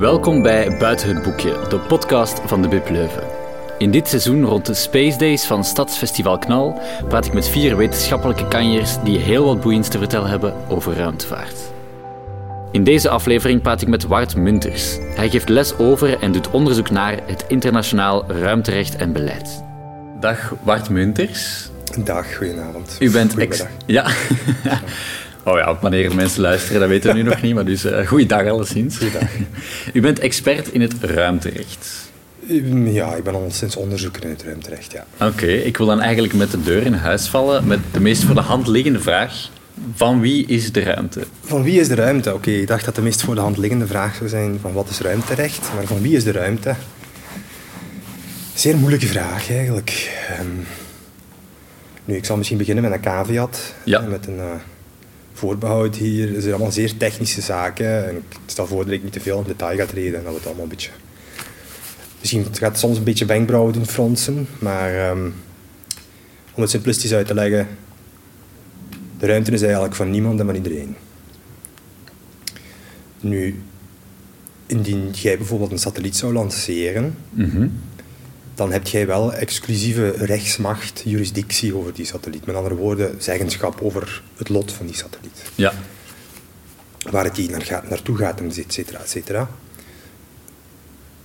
Welkom bij Buiten het Boekje, de podcast van de Bib Leuven. In dit seizoen rond de Space Days van Stadsfestival Knal praat ik met vier wetenschappelijke kanjers die heel wat boeiends te vertellen hebben over ruimtevaart. In deze aflevering praat ik met Wart Munters. Hij geeft les over en doet onderzoek naar het internationaal ruimterecht en beleid. Dag Wart Munters. Dag, goedenavond. U bent ex... Ja. Oh ja, wanneer mensen luisteren, dat weten we nu nog niet, maar dus uh, goeiedag alleszins. Goeiedag. U bent expert in het ruimterecht. Ja, ik ben al sinds onderzoeker in het ruimterecht, ja. Oké, ik wil dan eigenlijk met de deur in huis vallen met de meest voor de hand liggende vraag. Van wie is de ruimte? Van wie is de ruimte? Oké, ik dacht dat de meest voor de hand liggende vraag zou zijn van wat is ruimterecht? Maar van wie is de ruimte? Zeer moeilijke vraag, eigenlijk. Ehm, nu, ik zal misschien beginnen met een caveat. Ja. Met een eh, voorbehoud hier. Het zijn allemaal zeer technische zaken. En ik stel voor dat ik niet te veel in detail ga treden. En dat het allemaal een beetje... Misschien gaat soms een beetje wenkbrauwen doen fronsen. Maar ehm, om het simplistisch uit te leggen... De ruimte is eigenlijk van niemand en van iedereen. Nu, indien jij bijvoorbeeld een satelliet zou lanceren, Mhm. Dan heb jij wel exclusieve rechtsmacht, jurisdictie over die satelliet. Met andere woorden, zeggenschap over het lot van die satelliet. Ja. Waar het die naar gaat, naartoe gaat, en et cetera, et cetera.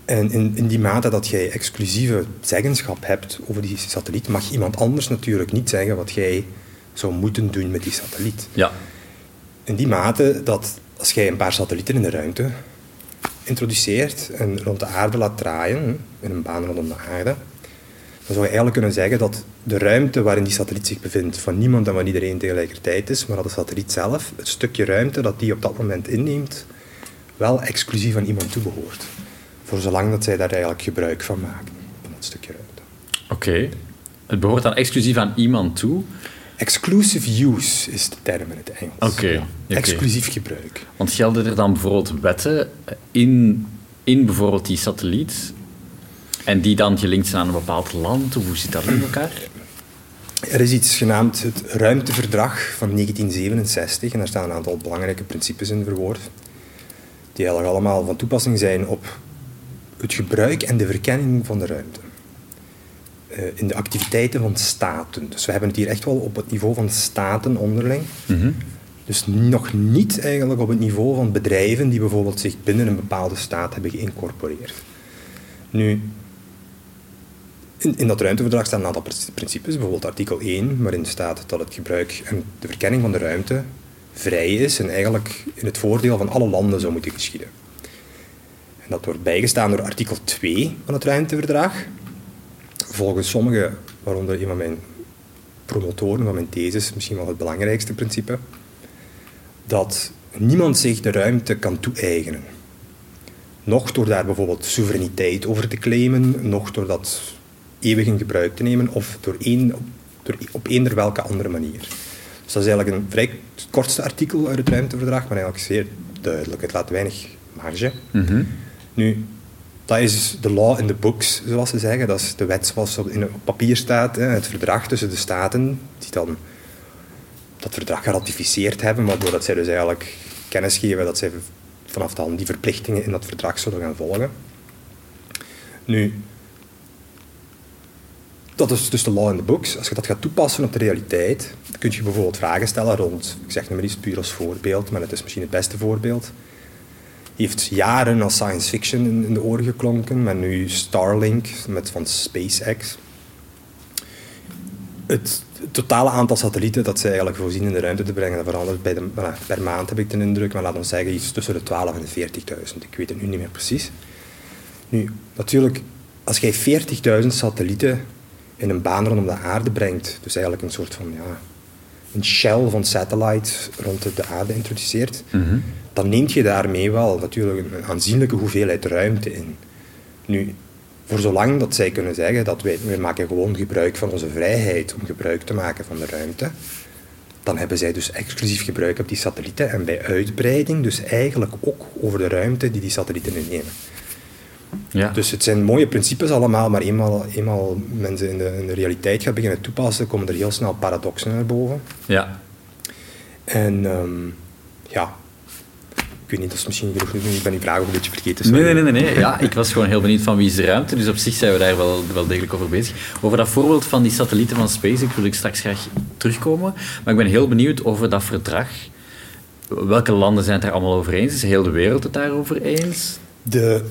En in, in die mate dat jij exclusieve zeggenschap hebt over die satelliet, mag iemand anders natuurlijk niet zeggen wat jij zou moeten doen met die satelliet. Ja. In die mate dat als jij een paar satellieten in de ruimte introduceert en rond de aarde laat draaien, in een baan rondom de aarde, dan zou je eigenlijk kunnen zeggen dat de ruimte waarin die satelliet zich bevindt van niemand en van iedereen tegelijkertijd is, maar dat de satelliet zelf, het stukje ruimte dat die op dat moment inneemt, wel exclusief aan iemand toebehoort. Voor zolang dat zij daar eigenlijk gebruik van maken, van dat stukje ruimte. Oké. Het behoort dan exclusief aan iemand toe. Exclusive use is de term in het Engels. Oké. Exclusief gebruik. Want gelden er dan bijvoorbeeld wetten in, in bijvoorbeeld die satelliet en die dan gelinkt zijn aan een bepaald land? Of hoe zit dat in elkaar? Er is iets genaamd het Ruimteverdrag van 1967 en daar staan een aantal belangrijke principes in verwoord, die eigenlijk allemaal van toepassing zijn op het gebruik en de verkenning van de ruimte. Eh, in de activiteiten van staten. Dus we hebben het hier echt wel op het niveau van staten onderling. Mhm. Dus nog niet eigenlijk op het niveau van bedrijven die bijvoorbeeld zich binnen een bepaalde staat hebben geïncorporeerd. Nu, in, in dat ruimteverdrag staan een aantal pr- principes, bijvoorbeeld artikel 1, waarin staat dat het gebruik en de verkenning van de ruimte vrij is en eigenlijk in het voordeel van alle landen zou moeten geschieden. En dat wordt bijgestaan door artikel 2 van het ruimteverdrag. Volgens sommigen, waaronder een van mijn promotoren van mijn thesis, misschien wel het belangrijkste principe, dat niemand zich de ruimte kan toe-eigenen. Nog door daar bijvoorbeeld soevereiniteit over te claimen, nog door dat eeuwig in gebruik te nemen, of door een, door, op eender welke andere manier. Dus dat is eigenlijk een vrij kortste artikel uit het ruimteverdrag, maar eigenlijk zeer duidelijk. Het laat weinig marge. Mhm. Nu, dat is de law in the books, zoals ze zeggen. Dat is de wet zoals op, in, papier staat. Het verdrag tussen de staten, die dan dat verdrag geratificeerd hebben, waardoor dat zij dus eigenlijk kennis geven dat zij vanaf dan die verplichtingen in dat verdrag zullen gaan volgen. Nu, dat is dus de law in the books. Als je dat gaat toepassen op de realiteit, kun je bijvoorbeeld vragen stellen rond, ik zeg nu maar iets puur als voorbeeld, maar het is misschien het beste voorbeeld heeft jaren als science fiction in, de oren geklonken, maar nu Starlink met van SpaceX. Het totale aantal satellieten dat ze eigenlijk voorzien in de ruimte te brengen, dat verandert bij de, per maand, heb ik de indruk, maar laten we zeggen iets tussen de 12 en de 40.000. Ik weet het nu niet meer precies. Nu, natuurlijk, als jij 40.000 satellieten in een baan rondom de aarde brengt, dus eigenlijk een soort van ja, een shell van satellites rond de- de aarde introduceert, Mhm. Dan neemt je daarmee wel natuurlijk een aanzienlijke hoeveelheid ruimte in. Nu, voor zolang dat zij kunnen zeggen dat wij, wij maken gewoon gebruik van onze vrijheid om gebruik te maken van de ruimte, dan hebben zij dus exclusief gebruik op die satellieten en bij uitbreiding dus eigenlijk ook over de ruimte die die satellieten innemen. Ja. Dus het zijn mooie principes allemaal, maar eenmaal, eenmaal mensen in de, in de realiteit gaan beginnen toepassen, komen er heel snel paradoxen naar boven. ja. En ehm, ja, Ik weet niet, dat is misschien genoeg. Ik ben die vraag ook een beetje vergeten. Nee, nee, nee, nee. Ja, ik was gewoon heel benieuwd van wie is de ruimte. Dus op zich zijn we daar wel, wel degelijk over bezig. Over dat voorbeeld van die satellieten van SpaceX wil ik straks graag terugkomen. Maar ik ben heel benieuwd over dat verdrag. Welke landen zijn het daar allemaal over eens? Is heel de wereld het daarover eens? De,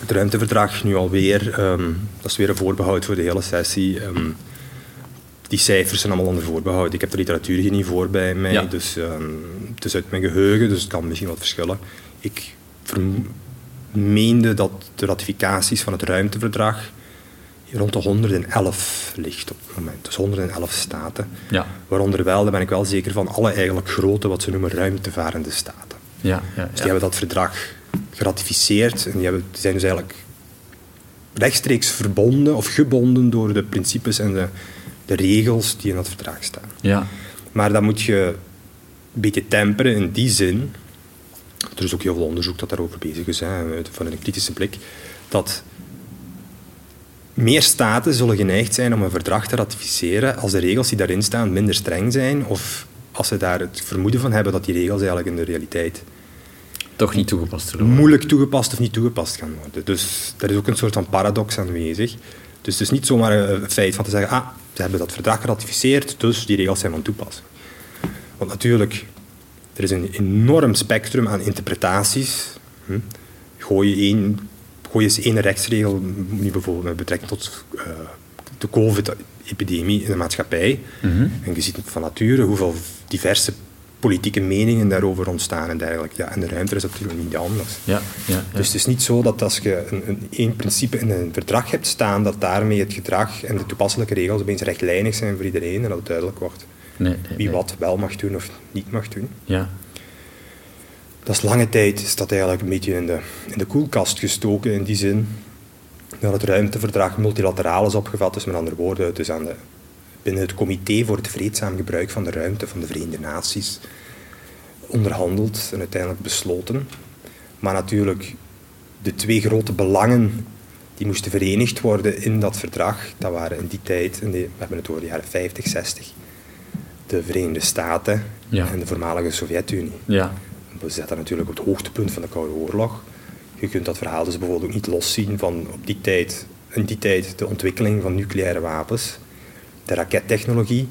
het ruimteverdrag nu alweer, um, dat is weer een voorbehoud voor de hele sessie. Um, die cijfers zijn allemaal onder voorbehoud. Ik heb de literatuur hier niet voor bij mij, dus um, het is uit mijn geheugen, dus het kan misschien wat verschillen. Ik meende dat de ratificaties van het ruimteverdrag rond de 111 ligt op het moment. Dus 111 staten. Ja. Waaronder wel, daar ben ik wel zeker van, alle eigenlijk grote, wat ze noemen, ruimtevarende staten. Ja, ja, dus die hebben dat verdrag geratificeerd en die, hebben, die zijn dus eigenlijk rechtstreeks verbonden of gebonden door de principes en de, de regels die in dat verdrag staan. Ja. Maar dat moet je een beetje temperen in die zin. Er is ook heel veel onderzoek dat daarover bezig is, hè, vanuit een kritische blik. Dat meer staten zullen geneigd zijn om een verdrag te ratificeren als de regels die daarin staan minder streng zijn of als ze daar het vermoeden van hebben dat die regels eigenlijk in de realiteit toch niet toegepast worden. Moeilijk toegepast of niet toegepast gaan worden. Dus daar is ook een soort van paradox aanwezig. Dus het is niet zomaar een feit van te zeggen, ah, ze hebben dat verdrag geratificeerd, dus die regels zijn van toepassing. Want natuurlijk, er is een enorm spectrum aan interpretaties. Hm? Gooi je één gooi eens één rechtsregel, nu bijvoorbeeld met betrekking tot uh, de COVID-epidemie in de maatschappij. Mhm. En je ziet van nature hoeveel diverse politieke meningen daarover ontstaan en dergelijke. Ja, en de ruimte is natuurlijk niet anders. Ja, ja, ja. Dus het is niet zo dat als je een, een, één principe in een verdrag hebt staan, dat daarmee het gedrag en de toepasselijke regels opeens rechtlijnig zijn voor iedereen en dat het duidelijk wordt nee, nee, wie nee. wat wel mag doen of niet mag doen. Ja. Dat is lange tijd is dat eigenlijk een beetje in de, in de koelkast gestoken in die zin dat het ruimteverdrag multilateraal is opgevat. Dus met andere woorden, het is aan de, binnen het Comité voor het Vreedzaam Gebruik van de Ruimte van de Verenigde Naties onderhandeld en uiteindelijk besloten. Maar natuurlijk, de twee grote belangen die moesten verenigd worden in dat verdrag, dat waren in die tijd, in de, we hebben het over de jaren 50, 60, de Verenigde Staten Ja. en de voormalige Sovjet-Unie. Ja. We zetten natuurlijk op het hoogtepunt van de Koude Oorlog. Je kunt dat verhaal dus bijvoorbeeld ook niet loszien van op die tijd, in die tijd de ontwikkeling van nucleaire wapens, de rakettechnologie.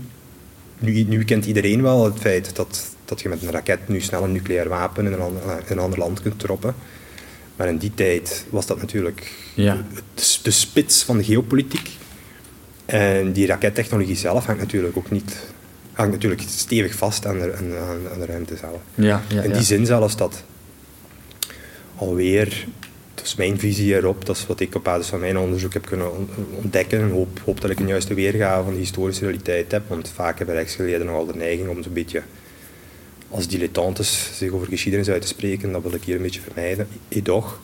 Nu, nu kent iedereen wel het feit dat, dat je met een raket nu snel een nucleair wapen in een ander, in een ander land kunt droppen. Maar in die tijd was dat natuurlijk Ja. de, de spits van de geopolitiek. En die rakettechnologie zelf hangt natuurlijk ook niet hangt natuurlijk stevig vast aan de, aan, aan de ruimte zelf. Ja, ja, In die zin zelfs dat alweer, dat is mijn visie erop, dat is wat ik op basis van mijn onderzoek heb kunnen on- ontdekken. En hoop, dat ik een juiste weergave van de historische realiteit heb, want vaak hebben rechtsgeleerden nogal de neiging om zo'n beetje als dilettantes zich over geschiedenis uit te spreken. Dat wil ik hier een beetje vermijden. Edoch,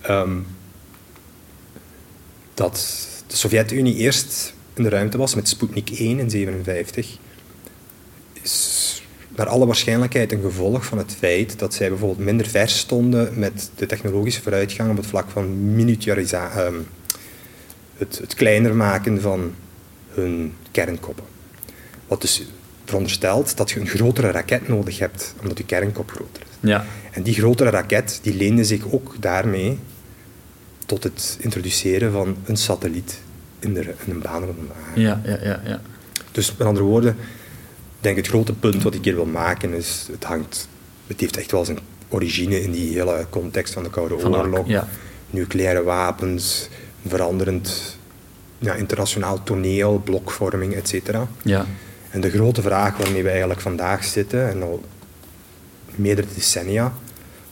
ehm, dat de Sovjet-Unie eerst in de ruimte was met Sputnik 1 in 1957, is naar alle waarschijnlijkheid een gevolg van het feit dat zij bijvoorbeeld minder ver stonden met de technologische vooruitgang op het vlak van miniaturisatie, ehm, het, het kleiner maken van hun kernkoppen. Wat dus veronderstelt dat je een grotere raket nodig hebt, omdat je kernkop groter is. Ja. En die grotere raket die leende zich ook daarmee tot het introduceren van een satelliet in, de, in een baan rond de aarde. Ja, ja, ja, ja. Dus met andere woorden, denk het grote punt wat ik hier wil maken is, het hangt, het heeft echt wel zijn origine in die hele context van de Koude Van Oorlog. ja. Nucleaire wapens, veranderend ja, internationaal toneel, blokvorming, etc. Ja. En de grote vraag waarmee we eigenlijk vandaag zitten, en al meerdere decennia,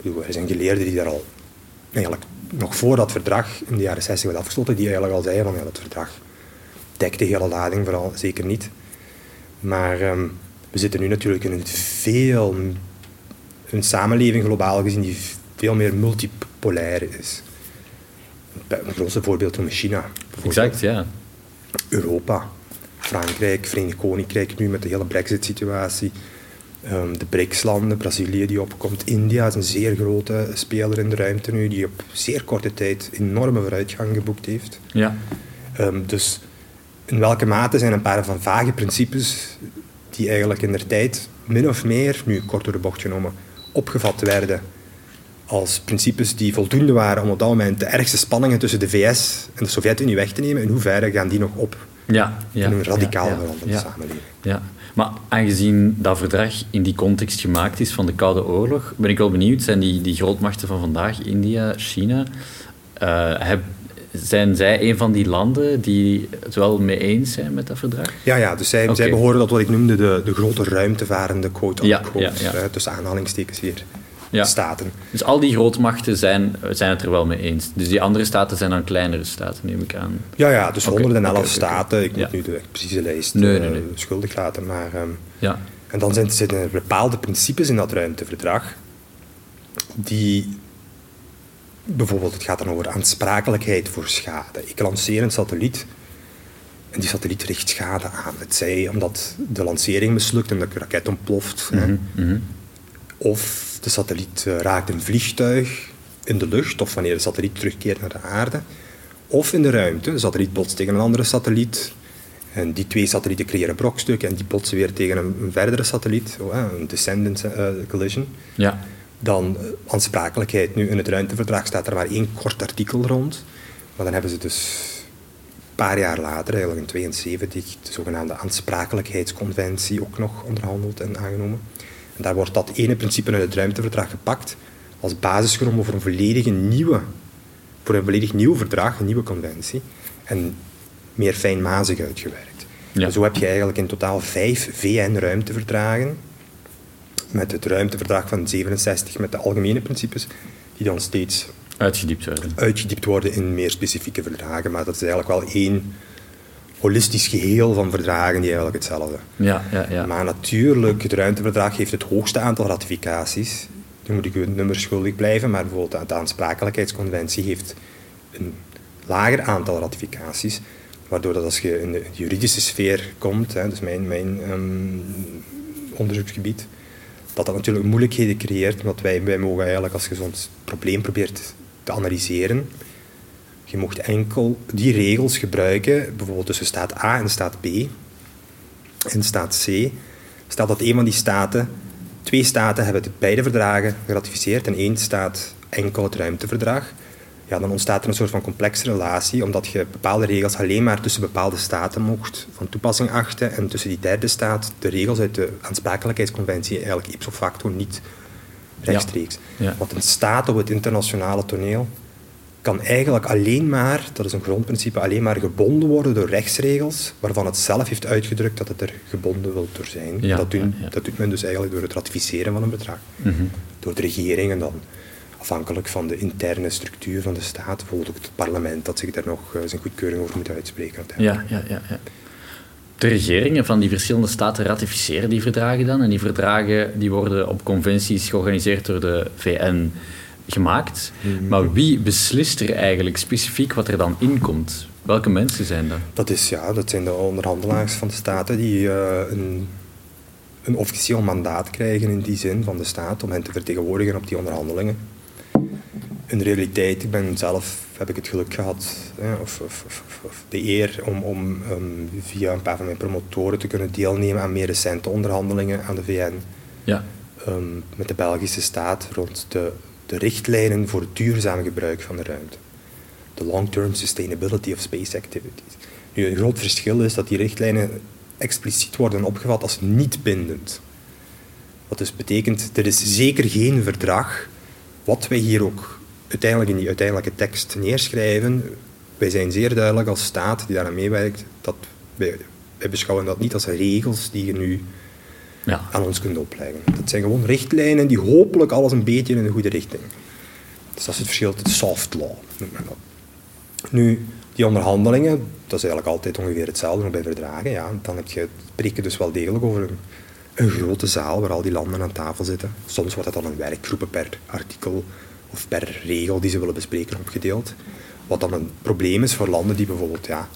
er zijn geleerden die daar al eigenlijk nog voor dat verdrag in de jaren 60 werd afgesloten, die eigenlijk al zeiden van ja, dat verdrag dekt de hele lading vooral zeker niet. Maar ehm, we zitten nu natuurlijk in een veel, een samenleving globaal gezien die veel meer multipolair is. Een grootste voorbeeld noemen China. Exact, ja. Europa, Frankrijk, Verenigd Koninkrijk nu met de hele Brexit-situatie. Ehm, de BRICS-landen, Brazilië die opkomt. India is een zeer grote speler in de ruimte nu, die op zeer korte tijd enorme vooruitgang geboekt heeft. Ja. Ehm, dus in welke mate zijn een paar van vage principes die eigenlijk in der tijd min of meer, nu kort door de bocht genomen, opgevat werden als principes die voldoende waren om op dat moment de ergste spanningen tussen de VS en de Sovjet-Unie weg te nemen, in hoeverre gaan die nog op ja, ja, in een radicaal ja, veranderde ja, samenleving? Ja, maar aangezien dat verdrag in die context gemaakt is van de Koude Oorlog, ben ik wel benieuwd, zijn die, die grootmachten van vandaag, India, China, eh, heb, zijn zij een van die landen die het wel mee eens zijn met dat verdrag? Ja, ja dus zij, behoren tot wat ik noemde de, de grote ruimtevarende quote Ja, ja, ja. tussen aanhalingstekens hier, Ja. staten. Dus al die grootmachten zijn, zijn het er wel mee eens. Dus die andere staten zijn dan kleinere staten, neem ik aan. Ja, ja, dus Oké, 111 oké, oké, oké. staten. Ik moet nu de precieze lijst Nee, eh, nee, schuldig laten, maar... ehm, Ja, En dan zijn, zitten er bepaalde principes in dat ruimteverdrag die bijvoorbeeld, het gaat dan over aansprakelijkheid voor schade. Ik lanceer een satelliet en die satelliet richt schade aan. Het zij omdat de lancering mislukt en de raket ontploft, Mhm, mhm. of de satelliet eh, raakt een vliegtuig in de lucht, of wanneer de satelliet terugkeert naar de aarde, of in de ruimte. De satelliet botst tegen een andere satelliet. En die twee satellieten creëren brokstukken en die botsen weer tegen een, verdere satelliet, oh, een descendant eh, collision. ja. Dan eh, aansprakelijkheid. Nu, in het ruimteverdrag staat er maar één kort artikel rond. Maar dan hebben ze dus een paar jaar later, eigenlijk in 72, de zogenaamde aansprakelijkheidsconventie ook nog onderhandeld en aangenomen. En daar wordt dat ene principe uit het ruimteverdrag gepakt als basis genomen voor een volledige nieuwe, voor een volledig nieuw verdrag, een nieuwe conventie. En meer fijnmazig uitgewerkt. Ja. En zo heb je eigenlijk in totaal vijf VN-ruimteverdragen met het ruimteverdrag van 67 met de algemene principes, die dan steeds Uitgediept worden. uitgediept worden in meer specifieke verdragen. Maar dat is eigenlijk wel één holistisch geheel van verdragen die eigenlijk hetzelfde. Ja, ja, ja. Maar natuurlijk, het ruimteverdrag heeft het hoogste aantal ratificaties. Nu moet ik u het nummer schuldig blijven, maar bijvoorbeeld de aansprakelijkheidsconventie heeft een lager aantal ratificaties. Waardoor dat als je in de juridische sfeer komt, hè, dus mijn, mijn ehm, onderzoeksgebied, dat dat natuurlijk moeilijkheden creëert, omdat wij, wij mogen eigenlijk, als je zo'n probleem probeert te analyseren, je mocht enkel die regels gebruiken, bijvoorbeeld tussen staat A en staat B. In staat C staat dat een van die staten, twee staten hebben beide verdragen geratificeerd en één staat enkel het ruimteverdrag. Ja, dan ontstaat er een soort van complexe relatie, omdat je bepaalde regels alleen maar tussen bepaalde staten mocht van toepassing achten en tussen die derde staat de regels uit de aansprakelijkheidsconventie eigenlijk ipso facto niet rechtstreeks. Ja. Want een staat op het internationale toneel kan eigenlijk alleen maar, dat is een grondprincipe, alleen maar gebonden worden door rechtsregels waarvan het zelf heeft uitgedrukt dat het er gebonden wil door zijn. Ja, dat, doen, dat doet men dus eigenlijk door het ratificeren van een bedrag. Mhm. Door de regering en dan afhankelijk van de interne structuur van de staat, bijvoorbeeld ook het parlement, dat zich daar nog eh, zijn goedkeuring over moet uitspreken. uiteindelijk. Ja, ja, ja, ja. De regeringen van die verschillende staten ratificeren die verdragen dan. En die verdragen die worden op conventies georganiseerd door de VN gemaakt. Maar wie beslist er eigenlijk specifiek wat er dan in komt? Welke mensen zijn dat? Dat, is, ja, dat zijn de onderhandelaars van de staten die eh, een, een officieel mandaat krijgen in die zin van de staat om hen te vertegenwoordigen op die onderhandelingen. In de realiteit, ik ben zelf, heb ik het geluk gehad, hè, of, of, of, of de eer om, om via een paar van mijn promotoren te kunnen deelnemen aan meer recente onderhandelingen aan de VN Ja, ehm, met de Belgische staat rond de, de richtlijnen voor het duurzaam gebruik van de ruimte. De long-term sustainability of space activities. Nu, een groot verschil is dat die richtlijnen expliciet worden opgevat als niet bindend. Wat dus betekent, er is zeker geen verdrag, wat wij hier ook uiteindelijk in die uiteindelijke tekst neerschrijven. Wij zijn zeer duidelijk als staat die daaraan meewerkt, dat wij, wij beschouwen dat niet als regels die je nu ja. aan ons kunt opleggen. Dat zijn gewoon richtlijnen die hopelijk alles een beetje in de goede richting. Dus dat is het verschil tot soft law, noemt men dat. Nu, die onderhandelingen, dat is eigenlijk altijd ongeveer hetzelfde nog bij verdragen. Ja. Dan heb je, spreek je dus wel degelijk over een, een grote zaal waar al die landen aan tafel zitten. Soms wordt dat dan in werkgroepen per artikel of per regel die ze willen bespreken opgedeeld. Wat dan een probleem is voor landen die bijvoorbeeld ja,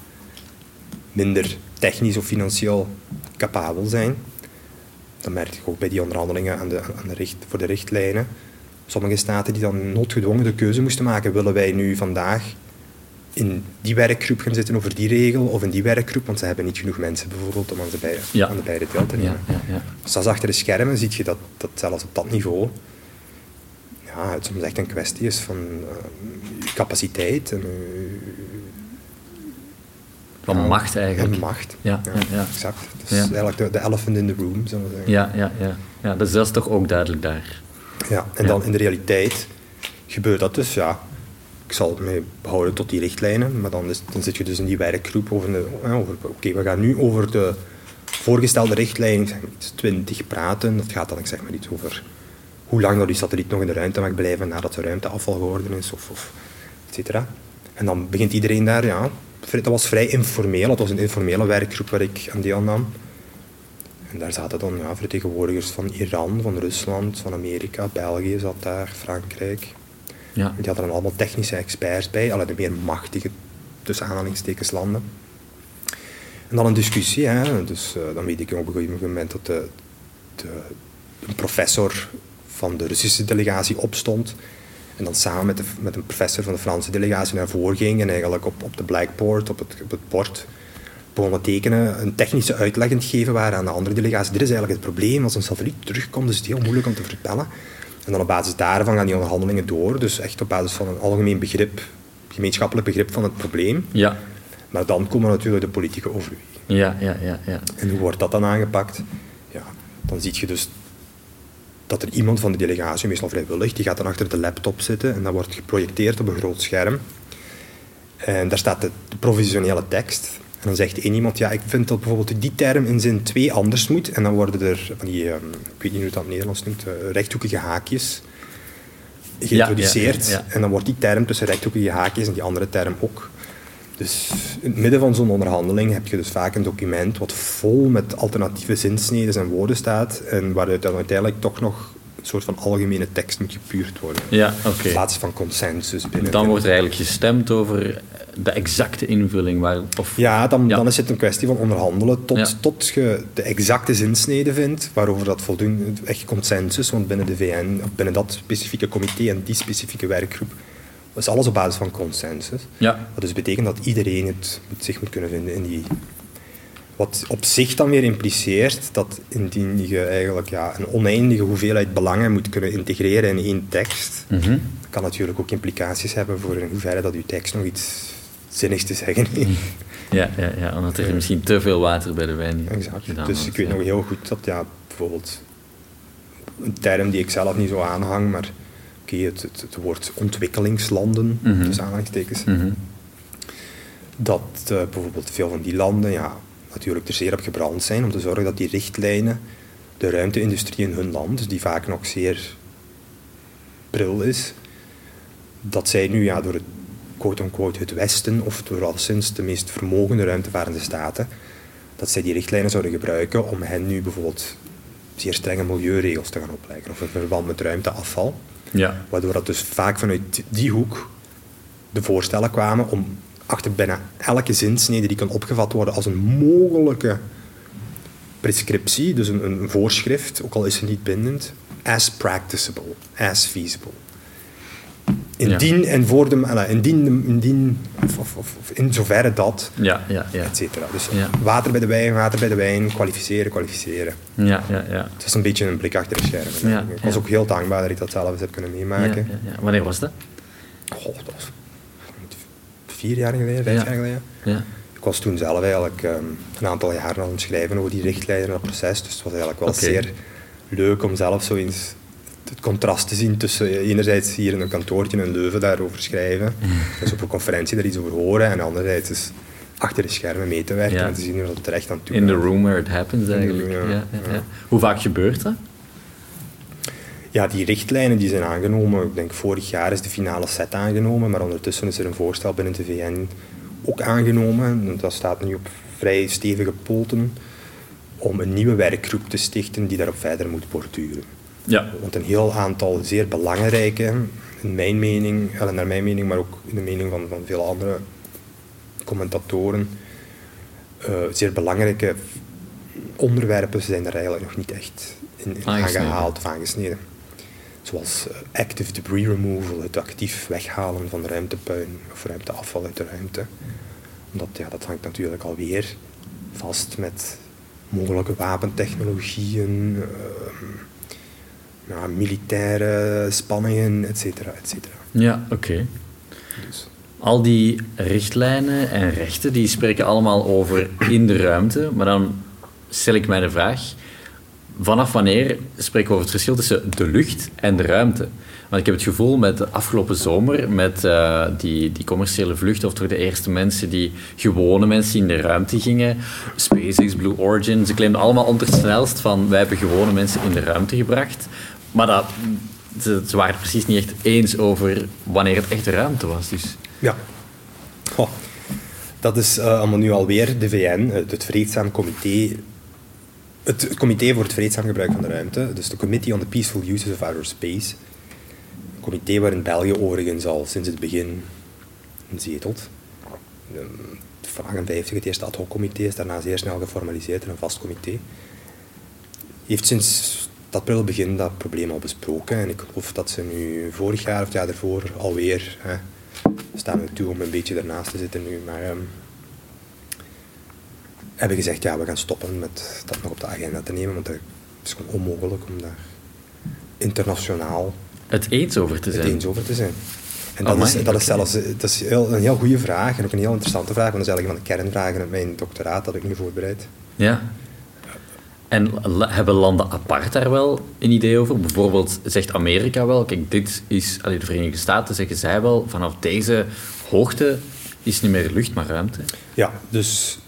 minder technisch of financieel capabel zijn. Dat merk je ook bij die onderhandelingen aan de, aan de richt, voor de richtlijnen. Sommige staten die dan noodgedwongen de keuze moesten maken, willen wij nu vandaag in die werkgroep gaan zitten over die regel of in die werkgroep, want ze hebben niet genoeg mensen bijvoorbeeld om aan de beide, Ja. aan de beide deel te Ja, nemen. ja, ja. Dus als achter de schermen zie je dat, dat zelfs op dat niveau ja, het soms echt een kwestie is van uh, capaciteit en van macht eigenlijk. En macht. Ja, ja, ja. exact. Dus eigenlijk de, de elephant in the room, zullen we zeggen. Ja, ja, ja. ja dus dat is toch ook duidelijk daar. Ja, en dan in de realiteit gebeurt dat dus, ja. Ik zal het mee behouden tot die richtlijnen, maar dan, is, dan zit je dus in die werkgroep over, de, over oké, we gaan nu over de voorgestelde richtlijn, ik zeg iets 20 praten. Dat gaat dan, ik zeg maar iets over hoe lang dat die satelliet nog in de ruimte mag blijven nadat de ruimte afval geworden is, of, of et cetera. En dan begint iedereen daar, ja, dat was vrij informeel. Het was een informele werkgroep waar ik aan deelnam. En daar zaten dan ja, vertegenwoordigers van Iran, van Rusland, van Amerika, België zat daar, Frankrijk. Ja. Die hadden dan allemaal technische experts bij, alle de meer machtige, tussen aanhalingstekens, landen. En dan een discussie. Hè. Dus uh, dan weet ik op een gegeven moment dat de, de, een professor van de Russische delegatie opstond. En dan samen met, de, met een professor van de Franse delegatie naar voren ging en eigenlijk op, op de blackboard, op het, op het bord, begonnen tekenen, een technische uitleg te geven waar aan de andere delegatie. Dit is eigenlijk het probleem. Als een satelliet terugkomt, is het heel moeilijk om te voorspellen. En dan op basis daarvan gaan die onderhandelingen door. Dus echt op basis van een algemeen begrip, gemeenschappelijk begrip van het probleem. Ja. Maar dan komen natuurlijk de politieke overwegingen. Ja, ja, ja, ja. En hoe wordt dat dan aangepakt? Ja, dan zie je dus dat er iemand van de delegatie, meestal vrijwillig, die gaat dan achter de laptop zitten en dat wordt geprojecteerd op een groot scherm. En daar staat de, provisionele tekst. En dan zegt één iemand, ja, ik vind dat bijvoorbeeld die term in zin 2 anders moet. En dan worden er van die, um, ik weet niet hoe het dat in Nederlands noemt, uh, rechthoekige haakjes geïntroduceerd. en dan wordt die term tussen rechthoekige haakjes en die andere term ook. Dus in het midden van zo'n onderhandeling heb je dus vaak een document wat vol met alternatieve zinsneden en woorden staat en waaruit dan uiteindelijk toch nog een soort van algemene tekst moet gepuurd worden. Ja, oké. In plaats van consensus binnen. Dan wordt er eigenlijk gestemd over de exacte invulling. Waar, of... Ja, dan, dan is het een kwestie van onderhandelen tot, tot je de exacte zinsnede vindt, waarover dat voldoende echt consensus, want binnen de VN, of binnen dat specifieke comité en die specifieke werkgroep, is alles op basis van consensus. Ja. Wat dus betekent dat iedereen het zich moet kunnen vinden in die... Wat op zich dan weer impliceert dat indien je eigenlijk ja, een oneindige hoeveelheid belangen moet kunnen integreren in één tekst, mm kan natuurlijk ook implicaties hebben voor in hoeverre dat je tekst nog iets zinnigs te zeggen heeft. Ja, ja, ja, omdat er misschien te veel water bij de wijn exact. Dus ik weet nog heel goed dat ja, bijvoorbeeld een term die ik zelf niet zo aanhang, maar het, het, woord ontwikkelingslanden, mm dus aanhalingstekens, mhm. dat uh, bijvoorbeeld veel van die landen ja, natuurlijk er zeer op gebrand zijn om te zorgen dat die richtlijnen de ruimteindustrie in hun land, die vaak nog zeer pril is, dat zij nu ja, door het quote-unquote het Westen, of door al sinds de meest vermogende ruimtevarende staten, dat zij die richtlijnen zouden gebruiken om hen nu bijvoorbeeld zeer strenge milieuregels te gaan opleggen, of in verband met ruimteafval. Ja. Waardoor dat dus vaak vanuit die hoek de voorstellen kwamen om achter bijna elke zinsnede die kan opgevat worden als een mogelijke prescriptie, dus een, een voorschrift, ook al is het niet bindend, as practicable, as feasible. Indien en voor de, indien, indien of, of, of, in zoverre dat, ja, ja, ja. et cetera. Dus water bij de wijn, water bij de wijn, kwalificeren, kwalificeren. Ja, ja, ja. Het is een beetje een blik achter de schermen. Ja, ik was ook heel dankbaar dat ik dat zelf eens heb kunnen meemaken. Wanneer was dat? Goh, dat was vier jaar geleden, vijf jaar geleden. Ja. Ik was toen zelf eigenlijk um, een aantal jaren aan het schrijven over die richtlijnen en dat proces. Dus het was eigenlijk wel zeer leuk om zelf zo eens het contrast te zien tussen enerzijds hier in een kantoortje in Leuven daarover schrijven, dus op een conferentie daar iets over horen, en anderzijds achter de schermen mee te werken en te zien hoe dat terecht aan toe In the room where it happens eigenlijk. Ja, ja, Hoe vaak gebeurt dat? Ja, die richtlijnen die zijn aangenomen. Ik denk vorig jaar is de finale set aangenomen, maar ondertussen is er een voorstel binnen de VN ook aangenomen. Dat staat nu op vrij stevige poten om een nieuwe werkgroep te stichten die daarop verder moet borduren. Ja. Want een heel aantal zeer belangrijke, in mijn mening, naar mijn mening, maar ook in de mening van, van veel andere commentatoren, uh, zeer belangrijke onderwerpen zijn er eigenlijk nog niet echt in, in aangehaald of aangesneden. Zoals uh, active debris removal, het actief weghalen van ruimtepuin of ruimteafval uit de ruimte. Omdat ja, dat hangt natuurlijk alweer vast met mogelijke wapentechnologieën, uh, ja, militaire spanningen, et cetera, et cetera. Ja, oké. Dus, Al die richtlijnen en rechten die spreken allemaal over in de ruimte, maar dan stel ik mij de vraag: vanaf wanneer spreken we over het verschil tussen de lucht en de ruimte? Want ik heb het gevoel met de afgelopen zomer, met eh, die, die commerciële vluchten, of toch de eerste mensen die, gewone mensen die in de ruimte gingen, SpaceX, Blue Origin, ze claimden allemaal ondersnelst van wij hebben gewone mensen in de ruimte gebracht. Maar dat, ze, waren het precies niet echt eens over wanneer het echt ruimte was. Dus ja. Dat is eh, allemaal nu alweer de VN, het, het Vreedzaam Comité. Het, Comité voor het Vreedzaam Gebruik van de Ruimte, dus de Committee on the Peaceful Uses of Outer Space. Een comité waarin België overigens al sinds het begin zetelt. De 58, het eerste ad hoc comité, is daarna zeer snel geformaliseerd in een vast comité. Heeft sinds dat pril begin dat probleem al besproken. En ik geloof dat ze nu vorig jaar of het jaar ervoor alweer... Hè, staan we toe om een beetje ernaast te zitten nu. Maar ehm, hebben gezegd, ja, we gaan stoppen met dat nog op de agenda te nemen. Want het is gewoon onmogelijk om daar internationaal het eens over te het zijn. eens over te zijn. En dat, Amai, is, dat is zelfs dat is heel, een heel goede vraag en ook een heel interessante vraag. Want dat is eigenlijk van de kernvragen uit mijn doctoraat dat ik nu voorbereid. Ja. En hebben landen apart daar wel een idee over? Bijvoorbeeld zegt Amerika wel, kijk, dit is, allee, de Verenigde Staten zeggen zij wel, vanaf deze hoogte is niet meer lucht, maar ruimte. Ja, dus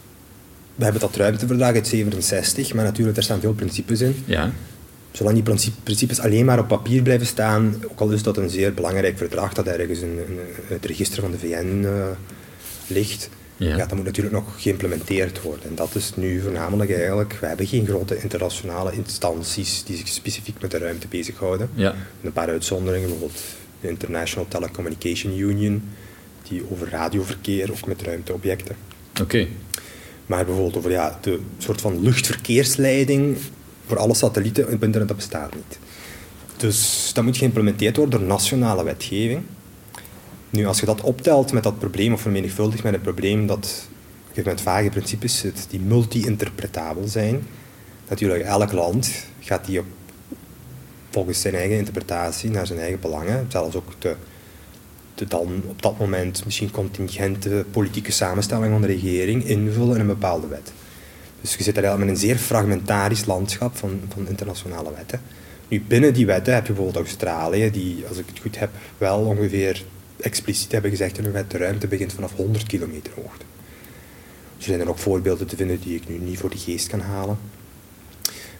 we hebben dat ruimteverdrag uit 67, maar natuurlijk, er staan veel principes in. Ja. Zolang die princi- principes alleen maar op papier blijven staan, ook al is dat een zeer belangrijk verdrag dat ergens in, in het register van de VN eh, ligt, Ja. ja. dat moet natuurlijk nog geïmplementeerd worden. En dat is nu voornamelijk eigenlijk, we hebben geen grote internationale instanties die zich specifiek met de ruimte bezighouden. Ja. Een paar uitzonderingen, bijvoorbeeld de International Telecommunication Union, die over radioverkeer, ook met ruimteobjecten. Oké. Maar bijvoorbeeld over ja, de soort van luchtverkeersleiding voor alle satellieten op internet, dat bestaat niet. Dus dat moet geïmplementeerd worden door nationale wetgeving. Nu, als je dat optelt met dat probleem, of vermenigvuldigt met het probleem dat met vage principes zit die multi-interpretabel zijn, natuurlijk elk land gaat die op, volgens zijn eigen interpretatie, naar zijn eigen belangen, zelfs ook de, de dan op dat moment misschien contingente politieke samenstelling van de regering invullen in een bepaalde wet. Dus je zit daar eigenlijk met een zeer fragmentarisch landschap van, van internationale wetten. Nu, binnen die wetten heb je bijvoorbeeld Australië, die, als ik het goed heb, wel ongeveer expliciet hebben gezegd in hun wet, de ruimte begint vanaf 100 kilometer hoogte. Er zijn er ook voorbeelden te vinden die ik nu niet voor de geest kan halen.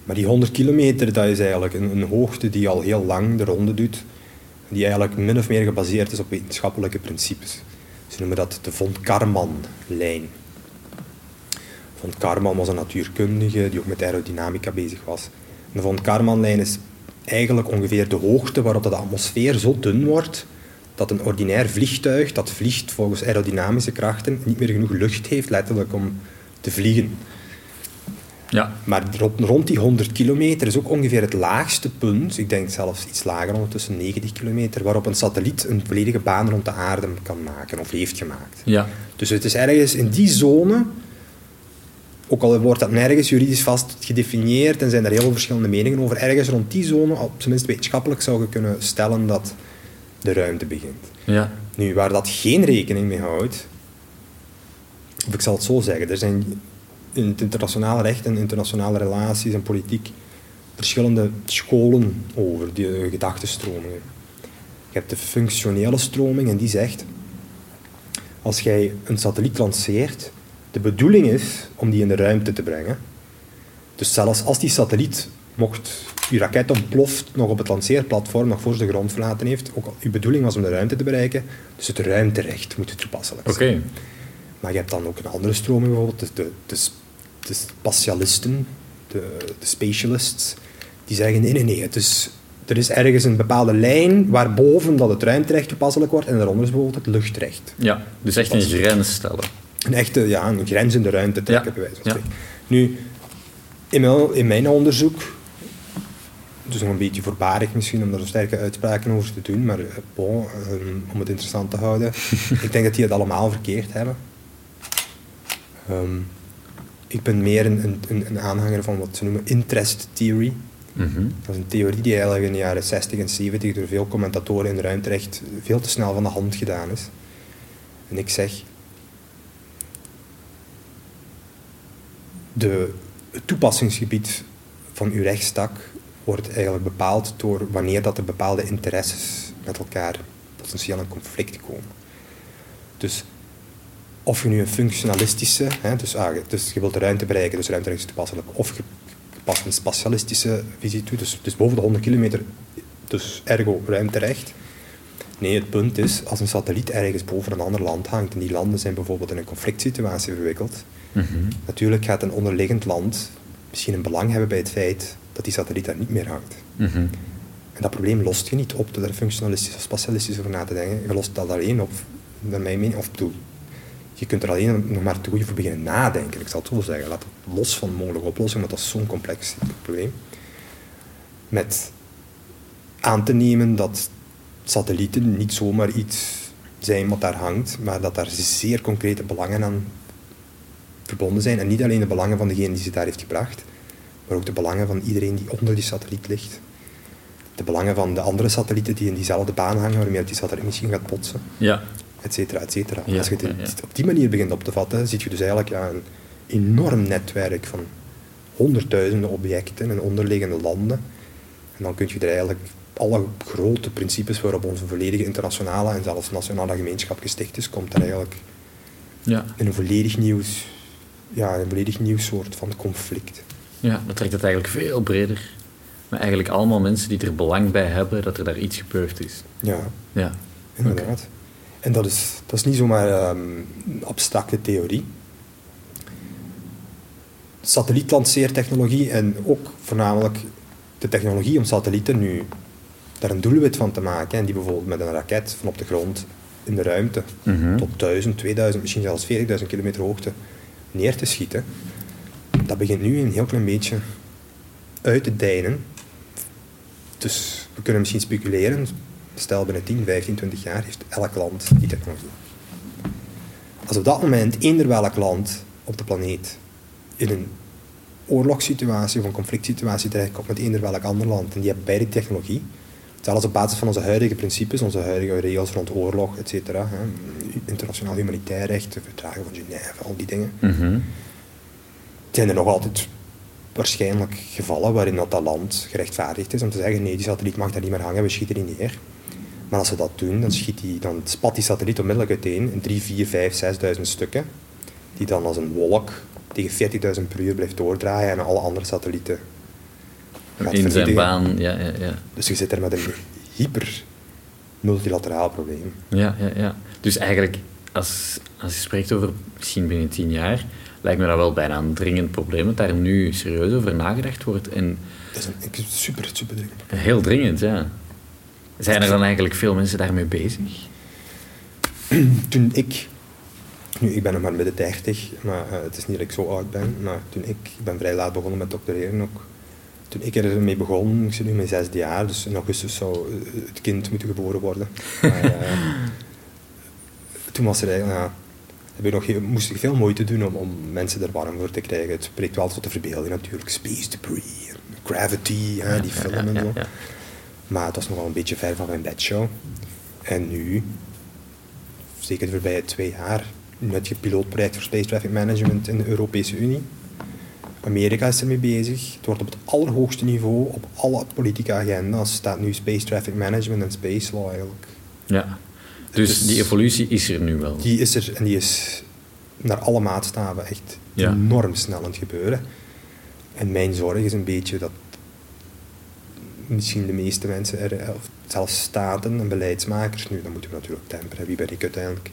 Maar die 100 kilometer, dat is eigenlijk een, een hoogte die al heel lang de ronde doet, die eigenlijk min of meer gebaseerd is op wetenschappelijke principes. Ze noemen dat de von Karman-lijn. Von Karman was een natuurkundige die ook met aerodynamica bezig was. De von Karman-lijn is eigenlijk ongeveer de hoogte waarop de atmosfeer zo dun wordt dat een ordinair vliegtuig dat vliegt volgens aerodynamische krachten niet meer genoeg lucht heeft, letterlijk om te vliegen. Ja. Maar rond, rond die 100 kilometer is ook ongeveer het laagste punt, ik denk zelfs iets lager, ondertussen 90 kilometer, waarop een satelliet een volledige baan rond de aarde kan maken of heeft gemaakt. Ja. Dus het is ergens in die zone, ook al wordt dat nergens juridisch vast gedefinieerd en zijn er heel veel verschillende meningen over, ergens rond die zone, op zijn minst wetenschappelijk, zou je kunnen stellen dat de ruimte begint. Ja. Nu, waar dat geen rekening mee houdt, of ik zal het zo zeggen, er zijn in het internationale recht en internationale relaties en politiek verschillende scholen over, die gedachtenstromingen. Je hebt de functionele stroming en die zegt, als jij een satelliet lanceert, de bedoeling is om die in de ruimte te brengen. Dus zelfs als die satelliet, mocht je raket ontploft, nog op het lanceerplatform, nog voor ze de grond verlaten heeft, ook al je bedoeling was om de ruimte te bereiken, dus het ruimterecht moet toepasselijk Oké. zijn. Maar je hebt dan ook een andere stroming, bijvoorbeeld de, de, de, spatialisten, de, de spatialists, die zeggen nee, nee, nee, het is, er is ergens een bepaalde lijn waarboven dat het ruimterecht toepasselijk wordt en daaronder is bijvoorbeeld het luchtrecht. Ja. Dus echt een grens stellen. Een echte ja, een grens in de ruimte trekken, Ja, bij wijze van ja. spreken. Nu, in mijn, in mijn onderzoek, het is nog een beetje voorbarig misschien om daar zo sterke uitspraken over te doen, maar eh, bon, ehm, om het interessant te houden, ik denk dat die het allemaal verkeerd hebben. Ehm, ik ben meer een, een, een aanhanger van wat ze noemen interest theory. Mhm. Dat is een theorie die eigenlijk in de jaren 60 en 70 door veel commentatoren in de ruimterecht veel te snel van de hand gedaan is. En ik zeg, de, het toepassingsgebied van uw rechtstak wordt eigenlijk bepaald door wanneer dat er bepaalde interesses met elkaar potentieel in conflict komen. Dus of je nu een functionalistische, hè, dus, ah, dus je wilt de ruimte bereiken, dus ruimterecht is toepasselijk, of je past een spatialistische visie toe, dus, dus boven de 100 kilometer, dus ergo ruimterecht. Nee, het punt is, als een satelliet ergens boven een ander land hangt, en die landen zijn bijvoorbeeld in een conflict situatie verwikkeld, Mhm. natuurlijk gaat een onderliggend land misschien een belang hebben bij het feit dat die satelliet daar niet meer hangt. Mhm. En dat probleem lost je niet op door er functionalistisch of spatialistisch over na te denken. Je lost dat alleen op, naar mijn mening, of bedoel, je kunt er alleen nog maar te goed voor beginnen nadenken. Ik zal het zo zeggen. Laat het los van mogelijke oplossingen, want dat is zo'n complex probleem. Met aan te nemen dat satellieten niet zomaar iets zijn wat daar hangt, maar dat daar zeer concrete belangen aan verbonden zijn. En niet alleen de belangen van degene die ze daar heeft gebracht, maar ook de belangen van iedereen die onder die satelliet ligt. De belangen van de andere satellieten die in diezelfde baan hangen, waarmee die satelliet misschien gaat botsen, Ja. et cetera, et cetera. Ja, Als je het ja, ja. op die manier begint op te vatten, zie je dus eigenlijk een enorm netwerk van honderdduizenden objecten in onderliggende landen. En dan kun je er eigenlijk alle grote principes waarop onze volledige internationale en zelfs nationale gemeenschap gesticht is, komt er eigenlijk Ja. in een volledig nieuw, ja, een volledig nieuw soort van conflict. Ja, dat trekt het eigenlijk veel breder. Maar eigenlijk allemaal mensen die er belang bij hebben dat er daar iets gebeurd is. Ja, Ja. inderdaad. En dat is, dat is niet zomaar ehm, een abstracte theorie. Satellietlanceertechnologie en ook voornamelijk de technologie om satellieten nu daar een doelwit van te maken. En die bijvoorbeeld met een raket van op de grond in de ruimte Mhm. tot 1000, 2000, misschien zelfs 40.000 kilometer hoogte neer te schieten. Dat begint nu een heel klein beetje uit te dijnen. Dus we kunnen misschien speculeren. Stel binnen 10, 15, 20 jaar heeft elk land die technologie. Als op dat moment eender welk land op de planeet in een oorlogssituatie of een conflict situatie terechtkomt met eender welk ander land en die hebben beide technologie, zelfs op basis van onze huidige principes, onze huidige regels rond oorlog, et cetera, internationaal humanitair recht, de verdragen van Genève, al die dingen, Mhm. Zijn er nog altijd waarschijnlijk gevallen waarin dat, dat land gerechtvaardigd is om te zeggen nee, die satelliet mag daar niet meer hangen, we schieten die neer. Maar als ze dat doen, dan, schiet die, dan spat die satelliet onmiddellijk uiteen in 3, 4, 5, 6.000 stukken, die dan als een wolk tegen 40.000 per uur blijft doordraaien en alle andere satellieten gaat In zijn baan, ja, ja, ja. Dus je zit er met een hyper multilateraal probleem. Ja, ja, ja. Dus eigenlijk, als, als je spreekt over misschien binnen tien jaar, lijkt me dat wel bijna een dringend probleem dat daar nu serieus over nagedacht wordt. En Dat is een super, super dringend. heel dringend, ja. Zijn er dan eigenlijk veel mensen daarmee bezig? Toen ik, nu ik ben nog maar midden 30, maar eh, het is niet dat ik zo oud ben, maar toen ik, ik ben vrij laat begonnen met doctoreren ook. Toen ik ermee begon, ik zit nu mijn zesde jaar, dus in augustus zou het kind moeten geboren worden. Maar, eh, toen was er eigenlijk, ja, heb ik nog heel, moest ik veel moeite doen om, om mensen er warm voor te krijgen. Het spreekt wel tot de verbeelding natuurlijk, space debris, gravity, hè, die film en zo. Maar het was nog wel een beetje ver van mijn bedshow. En nu, zeker de voorbije twee jaar, heb je pilootproject voor Space Traffic Management in de Europese Unie. Amerika is ermee bezig. Het wordt op het allerhoogste niveau, op alle politieke agenda's, staat nu Space Traffic Management en Space Law eigenlijk. ja. Dus Dus- die evolutie is er nu wel. Die is er en die is naar alle maatstaven echt Ja. enorm snel aan het gebeuren. En mijn zorg is een beetje dat misschien de meeste mensen, er, of zelfs staten en beleidsmakers, nu dan moeten we natuurlijk temperen, wie ben ik uiteindelijk,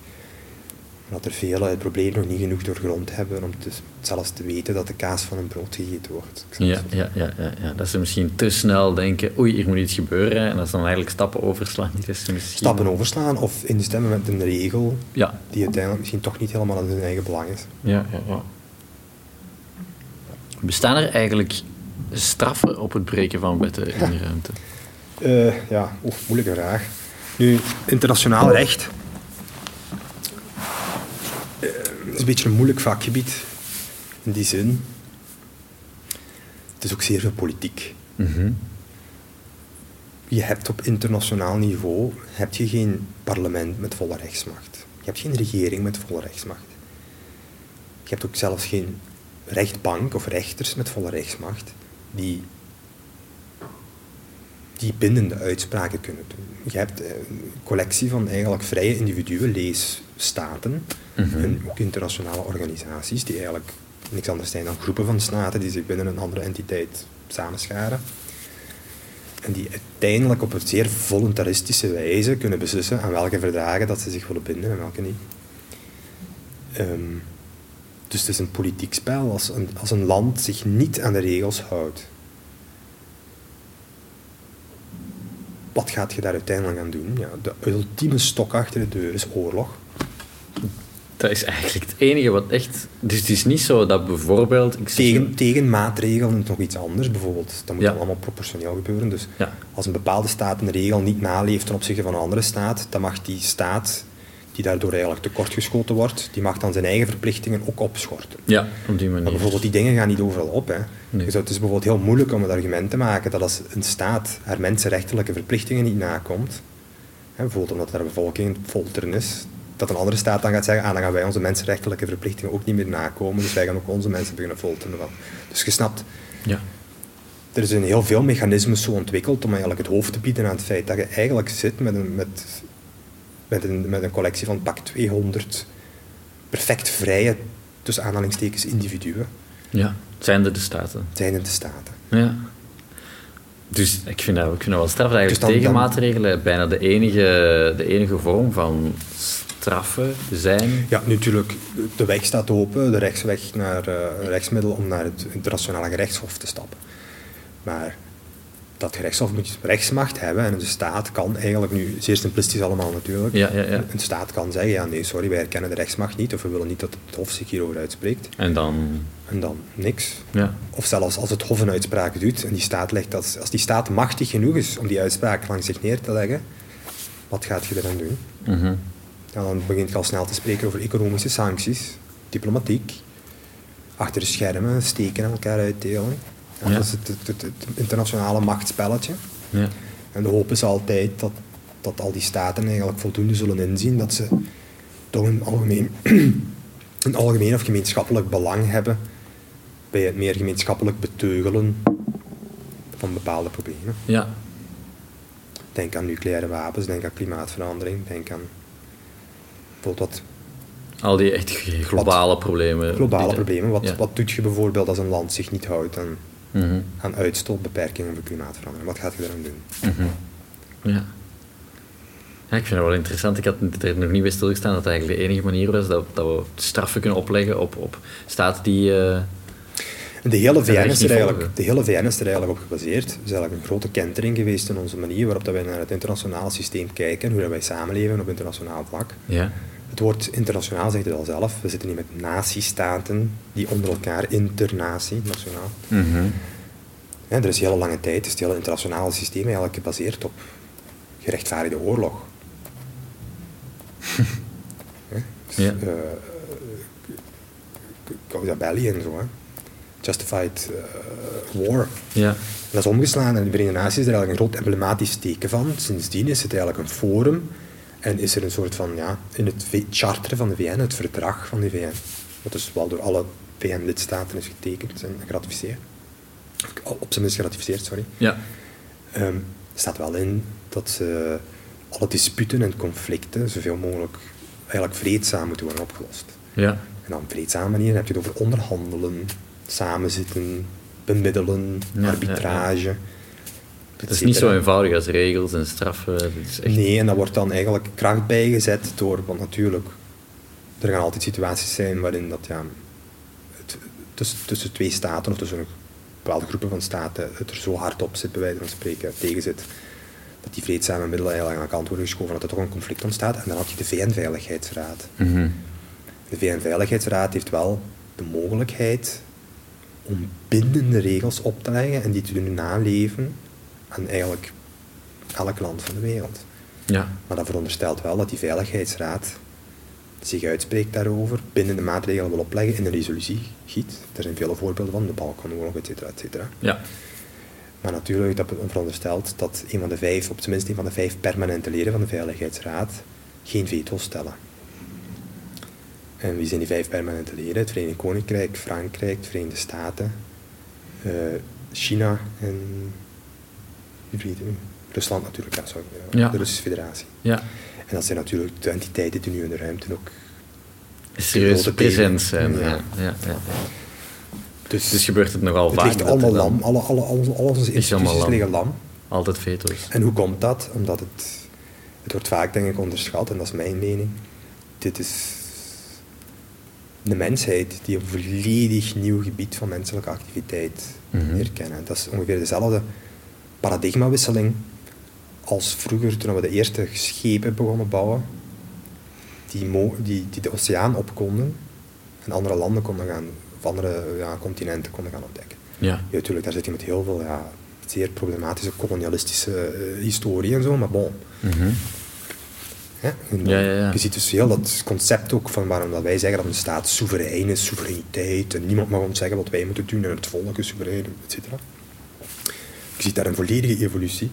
dat er velen het probleem nog niet genoeg doorgrond hebben om te, zelfs te weten dat de kaas van een brood gegeten wordt. Ja, ja, ja, ja, ja. Dat ze misschien te snel denken, oei, hier moet iets gebeuren. En dat ze dan eigenlijk stappen overslaan. Die misschien... Stappen overslaan of instemmen met een regel Ja, die uiteindelijk misschien toch niet helemaal in hun eigen belang is. ja, ja, ja. Bestaan er eigenlijk straffen op het breken van wetten in de ruimte? Eh, ja, oef, moeilijke vraag. Nu, internationaal recht is een beetje een moeilijk vakgebied. In die zin. Het is ook zeer veel politiek. Mhm. Je hebt op internationaal niveau heb je geen parlement met volle rechtsmacht. Je hebt geen regering met volle rechtsmacht. Je hebt ook zelfs geen rechtbank of rechters met volle rechtsmacht die, die bindende uitspraken kunnen doen. Je hebt eh, een collectie van eigenlijk vrije individuen, lees staten Mhm. en ook internationale organisaties die eigenlijk niks anders zijn dan groepen van staten die zich binnen een andere entiteit samenscharen. En die uiteindelijk op een zeer voluntaristische wijze kunnen beslissen aan welke verdragen dat ze zich willen binden en welke niet. Ehm, dus het is een politiek spel als een, als een land zich niet aan de regels houdt. Wat gaat je daar uiteindelijk aan doen? Ja, de ultieme stok achter de deur is oorlog. Dat is eigenlijk het enige wat echt... Dus het is niet zo dat bijvoorbeeld... Ik zeg- Tegen, tegen maatregelen is nog iets anders. Bijvoorbeeld, dat moet Ja. allemaal proportioneel gebeuren. Dus Ja. als een bepaalde staat een regel niet naleeft ten opzichte van een andere staat, dan mag die staat, die daardoor eigenlijk tekortgeschoten wordt, die mag dan zijn eigen verplichtingen ook opschorten. Ja, op die Maar manier. bijvoorbeeld die dingen gaan niet overal op. Hè. Nee. Dus het is bijvoorbeeld heel moeilijk om het argument te maken dat als een staat haar mensenrechtelijke verplichtingen niet nakomt, hè, bijvoorbeeld omdat een bevolking folteren is, dat een andere staat dan gaat zeggen, ah, dan gaan wij onze mensenrechtelijke verplichtingen ook niet meer nakomen, dus wij gaan ook onze mensen beginnen folteren. Dus je snapt, Ja. er zijn heel veel mechanismes zo ontwikkeld om eigenlijk het hoofd te bieden aan het feit dat je eigenlijk zit met een, met, met een, met een collectie van pak 200 perfect vrije, tussen aanhalingstekens, individuen, ja. Het zijn er de staten. zijn in de staten. Ja. Dus ik vind dat, ik vind dat wel straf. Eigenlijk Dus dan- dan- tegenmaatregelen bijna de enige, de enige vorm van straffen zijn. Ja, natuurlijk, de weg staat open, de rechtsweg naar eh, rechtsmiddel om naar het internationale gerechtshof te stappen. Maar dat gerechtshof moet rechtsmacht hebben en de staat kan eigenlijk nu, zeer simplistisch allemaal natuurlijk, Ja, ja, ja. een staat kan zeggen, ja nee, sorry, wij herkennen de rechtsmacht niet of we willen niet dat het hof zich hierover uitspreekt. En dan... En dan niks. Ja. Of zelfs als het Hof een uitspraak doet en die staat legt dat, als die staat machtig genoeg is om die uitspraak langs zich neer te leggen, wat gaat je eraan doen? Mhm. Ja, dan begint je al snel te spreken over economische sancties, diplomatiek, achter de schermen, steken aan elkaar uitdelen. Ja. Dat is het, het, het- het internationale machtsspelletje. Ja. En de hoop is altijd dat, dat al die staten eigenlijk voldoende zullen inzien dat ze toch een algemeen, een algemeen of gemeenschappelijk belang hebben bij het meer gemeenschappelijk beteugelen van bepaalde problemen. ja. Denk aan nucleaire wapens, denk aan klimaatverandering, denk aan bijvoorbeeld wat Al die echt globale problemen. globale die- problemen. Wat, ja. wat doet je bijvoorbeeld als een land zich niet houdt aan, Mhm. aan uitstoot, beperkingen of klimaatverandering? Wat gaat je eraan doen? Mhm. Ja. Ja, ik vind dat wel interessant. Ik had er nog niet bij stilgestaan dat het eigenlijk de enige manier was dat, dat we straffen kunnen opleggen op, op staten die... eh, de hele VN is er eigenlijk, de hele VN is er eigenlijk op gebaseerd. Het is eigenlijk een grote kentering geweest in onze manier waarop dat wij naar het internationale systeem kijken, hoe dat wij samenleven op internationaal vlak. ja. Het woord internationaal zegt het al zelf. We zitten niet met natiestaten die onder elkaar internatie, nationaal. Mhm. Ja, er is hele lange tijd is het hele internationale systeem eigenlijk gebaseerd op gerechtvaardigde oorlog. Dus, Ja. eh, Causa belli en zo. Hè? Justified eh, war. Ja. Dat is omgeslaan en de Verenigde Naties is er eigenlijk een groot emblematisch teken van. Sindsdien is het eigenlijk een forum en is er een soort van, ja, in het charter van de VN, het verdrag van de VN, wat dus wel door alle VN-lidstaten is getekend en geratificeerd. Op zijn minst geratificeerd, sorry. Ja. Ehm, staat wel in dat ze alle disputen en conflicten zoveel mogelijk eigenlijk vreedzaam moeten worden opgelost. Ja. En op vreedzame manier heb je het over onderhandelen, samenzitten, bemiddelen, Ja, arbitrage. Het is niet zo eenvoudig als regels en straffen. Is echt... Nee, en daar wordt dan eigenlijk kracht bijgezet door, want natuurlijk, er gaan altijd situaties zijn waarin dat, ja, het, tussen, tussen twee staten of tussen bepaalde groepen van staten het er zo hard op zit, bij wijze van spreken, tegen zit, dat die vreedzame middelen eigenlijk aan de kant worden geschoven, dat er toch een conflict ontstaat. En dan had je de VN-veiligheidsraad. Mhm. De VN-veiligheidsraad heeft wel de mogelijkheid om bindende regels op te leggen en die te doen naleven aan eigenlijk elk land van de wereld. Ja. Maar dat veronderstelt wel dat die Veiligheidsraad zich uitspreekt daarover, bindende maatregelen wil opleggen, in een resolutie giet. Er zijn vele voorbeelden van, de Balkanoorlog, et cetera, et cetera. Ja. Maar natuurlijk, dat veronderstelt dat een van de vijf, op zijn minst een van de vijf permanente leden van de Veiligheidsraad geen veto stellen. En wie zijn die vijf permanente leden? Het Verenigd Koninkrijk, Frankrijk, de Verenigde Staten, uh, China en Rusland natuurlijk, ja, sorry, ja. de Russische Federatie. Ja. En dat zijn natuurlijk de entiteiten die nu in de ruimte ook serieuze present zijn. Ja. Ja, ja, Dus, dus gebeurt het nogal vaak? Het ligt allemaal lam. Alle, alle, alle, alle onze instituties lam. liggen lam. Altijd veto's. En hoe komt dat? Omdat het, het wordt vaak denk ik onderschat, en dat is mijn mening. Dit is de mensheid die een volledig nieuw gebied van menselijke activiteit mm herkennen. Dat is ongeveer dezelfde paradigmawisseling als vroeger toen we de eerste schepen begonnen bouwen, die, die, die de oceaan op konden en andere landen konden gaan, of andere ja, continenten konden gaan ontdekken. Ja. ja, natuurlijk, daar zit je met heel veel ja, zeer problematische kolonialistische uh, historie en zo, maar bon. Mm ja, ja, ja, Je ziet dus heel dat concept ook van waarom dat wij zeggen dat een staat soeverein is, soevereiniteit, en niemand mag ons zeggen wat wij moeten doen en het volk is soeverein, et cetera. Je ziet daar een volledige evolutie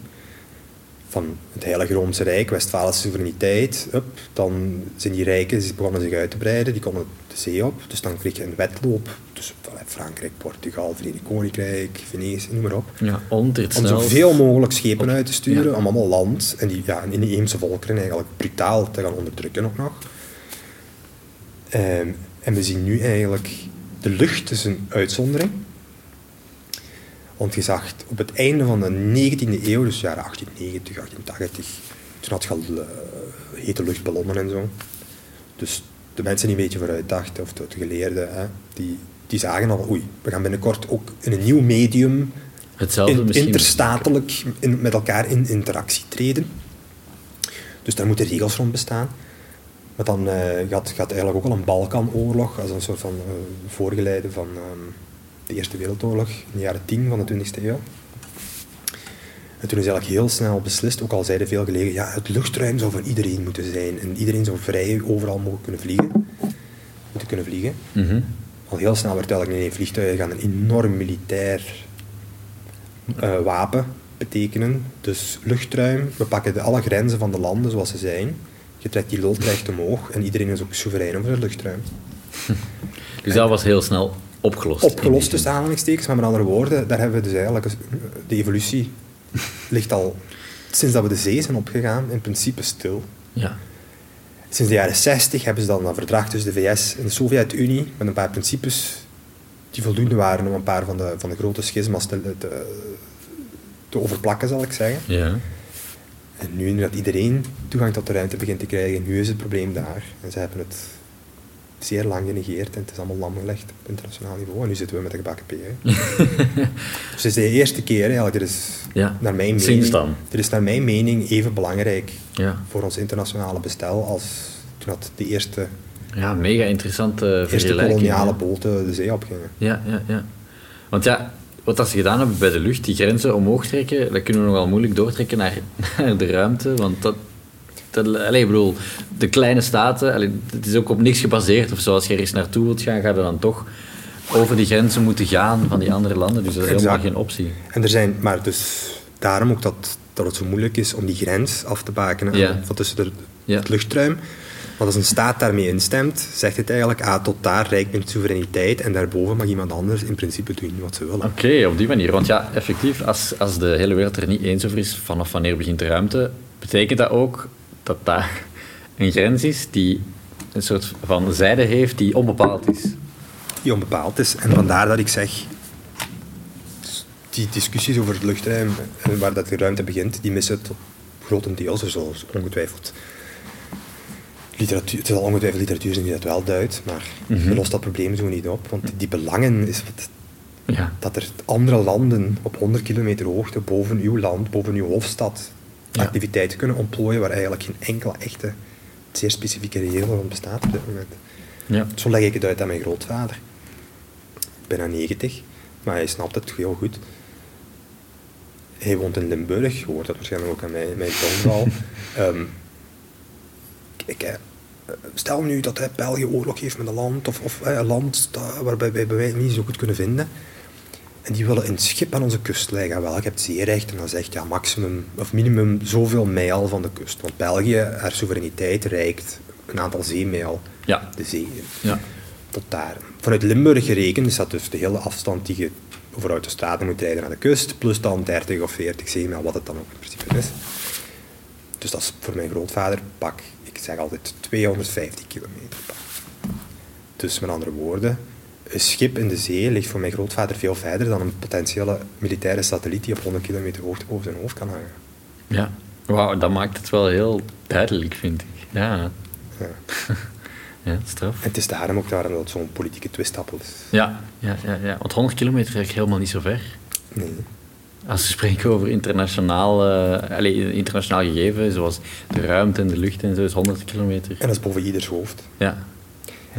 van het Heilige Roomse Rijk, Westfalische soevereiniteit. Up, dan zijn die rijken die begonnen zich uit te breiden, die konden de zee op. Dus dan kreeg je een wedloop tussen Frankrijk, Portugal, Verenigd Koninkrijk, Venetië, noem maar op. Ja, om zoveel mogelijk schepen uit te sturen, om allemaal land en die ja, inheemse volkeren eigenlijk brutaal te gaan onderdrukken ook nog. Ehm, en we zien nu eigenlijk, de lucht is een uitzondering. Want je zag op het einde van de 19e eeuw, dus jaren 1890, 1880, toen had je al uh, hete luchtballonnen en zo. Dus de mensen die een beetje vooruit dachten, of de, geleerden, hè, die, die zagen al, oei, we gaan binnenkort ook in een nieuw medium Hetzelfde in, interstatelijk in, met elkaar in interactie treden. Dus daar moeten regels rond bestaan. Maar dan uh, gaat, gaat eigenlijk ook al een Balkanoorlog als een soort van uh, voorgeleide van... Ehm, de Eerste Wereldoorlog in de jaren 10 van de 20e eeuw. En toen is eigenlijk heel snel beslist, ook al zeiden veel gelegen, ja, het luchtruim zou voor iedereen moeten zijn. En iedereen zou vrij overal mogen kunnen vliegen. Moeten kunnen vliegen. Mhm. Al heel snel werd duidelijk, nee, vliegtuigen gaan een enorm militair uh, wapen betekenen. Dus luchtruim, we pakken de, alle grenzen van de landen zoals ze zijn. Je trekt die loodrecht omhoog en iedereen is ook soeverein over het luchtruim. Dus dat was heel snel opgelost. Opgelost tussen aanhalingstekens, maar met andere woorden, daar hebben we dus eigenlijk... De evolutie ligt al... Sinds dat we de zee zijn opgegaan, in principe stil. Ja. Sinds de jaren 60 hebben ze dan een verdrag tussen de VS en de Sovjet-Unie met een paar principes die voldoende waren om een paar van de, van de grote schisma's te, te, overplakken, zal ik zeggen. Ja. En nu dat iedereen toegang tot de ruimte begint te krijgen, nu is het probleem daar. En ze hebben het zeer lang genegeerd en het is allemaal lam gelegd op internationaal niveau. En nu zitten we met de gebakken P. dus het is de eerste keer, eigenlijk, dit is ja, naar mijn mening, dit is naar mijn mening even belangrijk ja. voor ons internationale bestel als toen dat de eerste, ja, mega interessante eerste koloniale boten de zee opgingen. Ja, ja, ja. Want ja, wat als ze gedaan hebben bij de lucht, die grenzen omhoog trekken, dat kunnen we nogal moeilijk doortrekken naar, naar de ruimte, want dat, Ik bedoel, de kleine staten, het is ook op niks gebaseerd. Of zoals je ergens naartoe wilt gaan, ga je dan toch over die grenzen moeten gaan van die andere landen. Dus dat is helemaal geen optie. En er zijn, maar dus daarom ook dat, dat het zo moeilijk is om die grens af te bakenen ja. van tussen de, het luchtruim. Want als een staat daarmee instemt, zegt het eigenlijk, ah, tot daar rijkt mijn soevereiniteit en daarboven mag iemand anders in principe doen wat ze willen. Oké, op die manier. Want ja, effectief, als, als de hele wereld er niet eens over is vanaf wanneer begint de ruimte, betekent dat ook dat daar een grens is die een soort van zijde heeft die onbepaald is. Die onbepaald is. En vandaar dat ik zeg, die discussies over het luchtruim en waar dat de ruimte begint, die missen tot grotendeels, er zal ongetwijfeld literatuur, het zal ongetwijfeld literatuur zijn die dat wel duidt, maar mm -hmm. lost dat probleem zo niet op, want die belangen is wat, ja. dat er andere landen op 100 kilometer hoogte boven uw land, boven uw hoofdstad, activiteiten kunnen ontplooien waar eigenlijk geen enkele echte, zeer specifieke regel van bestaat op dit moment. Ja. Zo leg ik het uit aan mijn grootvader. Bijna 90, maar hij snapt het heel goed. Hij woont in Limburg, je hoort dat waarschijnlijk ook aan mijn, mijn tongval. um, ik, stel nu dat hij België oorlog heeft met een land, of, of een land dat, waarbij wij niet zo goed kunnen vinden. En die willen een schip aan onze kust leggen. Wel, je hebt zeerecht en dan zegt ja maximum of minimum zoveel mijl van de kust. Want België, haar soevereiniteit reikt een aantal zeemijl Ja. de zee in. Ja. Tot daar. Vanuit Limburg gerekend is dat dus de hele afstand die je over autostraden moet rijden naar de kust, plus dan 30 of 40 zeemijl, wat het dan ook in principe is. Dus dat is voor mijn grootvader pak, ik zeg altijd 250 kilometer. pak. Dus met andere woorden, een schip in de zee ligt voor mijn grootvader veel verder dan een potentiële militaire satelliet die op 100 kilometer hoogte boven zijn hoofd kan hangen. Ja. Wauw, dat maakt het wel heel duidelijk, vind ik. Ja. Ja. Ja, straf. En het is daarom ook daarom dat het zo'n politieke twistappel is. Ja, ja, ja, ja. Want 100 kilometer is helemaal niet zo ver. Nee. Als we spreken over internationaal, eh, allee, internationaal gegeven, zoals de ruimte en de lucht en zo, is 100 kilometer. En dat is boven ieders hoofd. Ja.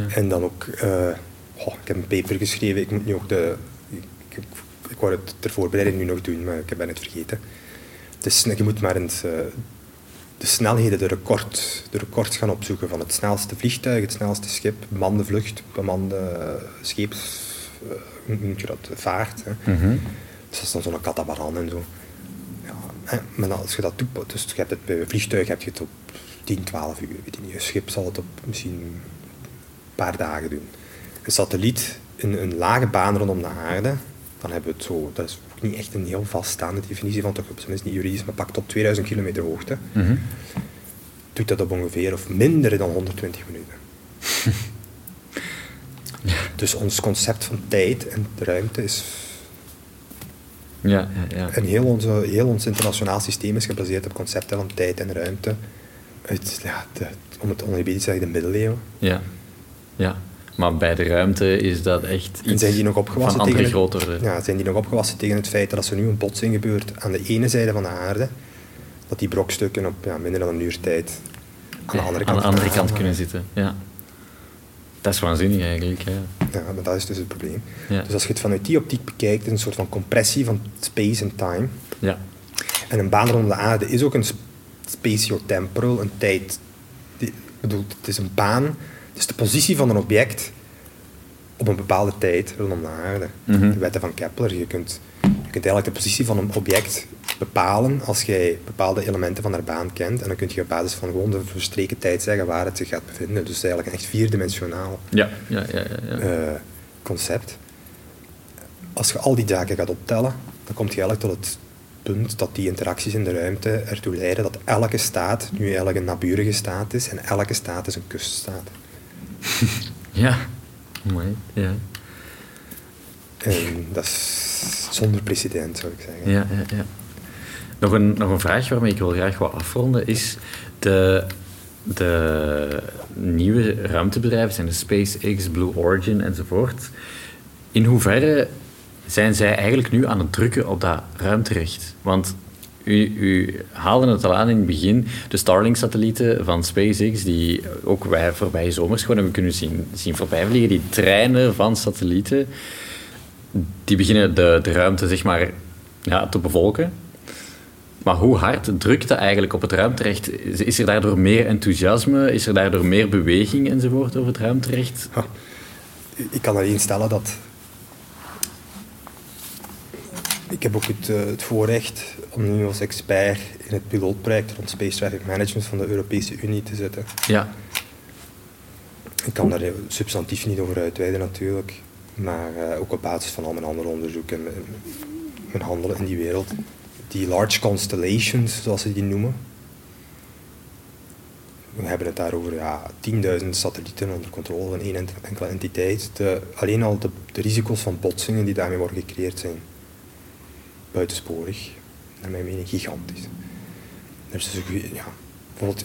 En dan ook, eh, ik heb een paper geschreven, ik moet nu ook de. Ik, ik, ik wou het ter voorbereiding nu nog doen, maar ik ben het vergeten. Is, je moet maar eens eh, de snelheden, de, record, de records gaan opzoeken van het snelste vliegtuig, het snelste schip, bemande vlucht, bemande uh, scheeps. eh, hoe noem je dat? Vaart. Hè. Mhm. Dus dat is dan zo'n katamaran en zo. Ja, maar als je dat doet, dus je hebt het, bij een vliegtuig heb je het op 10, 12 uur. Weet je niet. Een schip zal het op misschien een paar dagen doen. Een satelliet in een lage baan rondom de aarde, dan hebben we het zo. Dat is ook niet echt een heel vaststaande definitie van toch, minst niet juridisch, maar pakt op 2000 kilometer hoogte. Mhm. Doet dat op ongeveer of minder dan 120 minuten. Dus ons concept van tijd en ruimte is Ja, ja, ja. En heel, onze, heel ons internationaal systeem is gebaseerd op concepten van tijd en ruimte. Uit, ja, de, om het oneerbiedig te zeggen, de middeleeuwen. ja. Ja. Maar bij de ruimte is dat echt En iets zijn die nog opgewassen van andere grotere. Ja, zijn die nog opgewassen tegen het feit dat als er nu een botsing gebeurt aan de ene zijde van de aarde, dat die brokstukken op ja, minder dan een uur tijd aan de andere kant, aan de andere kant kunnen zitten. Ja. Dat is waanzinnig eigenlijk. Ja. Ja, maar dat is dus het probleem. Ja. Dus als je het vanuit die optiek bekijkt, is het een soort van compressie van space en time. Ja. En een baan rond de aarde is ook een sp- spatio-temporal, een tijd. Ik bedoel, het is een baan, is de positie van een object op een bepaalde tijd rondom de aarde. Mhm. De wetten van Kepler. Je kunt, je kunt eigenlijk de positie van een object bepalen als jij bepaalde elementen van haar baan kent. En dan kun je op basis van gewoon de verstreken tijd zeggen waar het zich gaat bevinden. Dus eigenlijk een echt vierdimensionaal Ja, ja, ja, ja, ja. eh, concept. Als je al die zaken gaat optellen, dan kom je eigenlijk tot het punt dat die interacties in de ruimte ertoe leiden dat elke staat nu eigenlijk een naburige staat is en elke staat is een kuststaat. Ja. Mooi. Ja. En dat is zonder precedent, zou ik zeggen. Ja, ja, ja. Nog een, nog een vraag waarmee ik wil graag wat afronden is de, de nieuwe ruimtebedrijven, zijn de SpaceX, Blue Origin enzovoort. In hoeverre zijn zij eigenlijk nu aan het drukken op dat ruimterecht? Want u, u haalde het al aan in het begin, de Starlink-satellieten van SpaceX, die ook wij voorbije zomers gewoon hebben kunnen zien, zien voorbijvliegen, die treinen van satellieten, die beginnen de, de ruimte zeg maar, ja, te bevolken. Maar hoe hard drukt dat eigenlijk op het ruimterecht? Is, er daardoor meer enthousiasme? Is er daardoor meer beweging enzovoort over het ruimterecht? Ik kan alleen stellen dat. Ik heb ook het, eh, het voorrecht om nu als expert in het pilootproject rond Space Traffic Management van de Europese Unie te zitten. Ja, Ik kan daar substantief niet over uitweiden natuurlijk, maar eh, ook op basis van al mijn andere onderzoek en mijn, mijn handelen in die wereld. Die large constellations, zoals ze die noemen. We hebben het daar over ja, 10.000 satellieten onder controle van één enkele entiteit. De, alleen al de, de risico's van botsingen die daarmee worden gecreëerd zijn buitensporig. Naar mijn mening gigantisch. Is dus ook, ja, bijvoorbeeld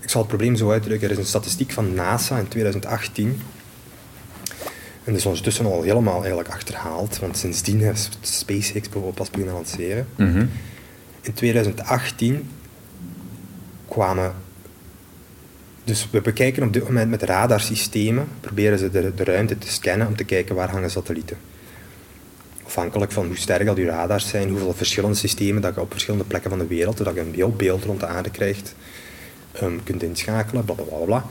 ik zal het probleem zo uitdrukken. Er is een statistiek van NASA in 2018. En dat is ondertussen al helemaal eigenlijk achterhaald, want sindsdien is SpaceX bijvoorbeeld pas beginnen lanceren. Mhm. In 2018 kwamen... Dus we bekijken op dit moment met radarsystemen, proberen ze de, de ruimte te scannen om te kijken waar hangen satellieten. Afhankelijk van hoe sterk al die radars zijn, hoeveel verschillende systemen dat je op verschillende plekken van de wereld, zodat je een heel beeld rond de aarde krijgt, ehm, kunt inschakelen, bla bla bla bla.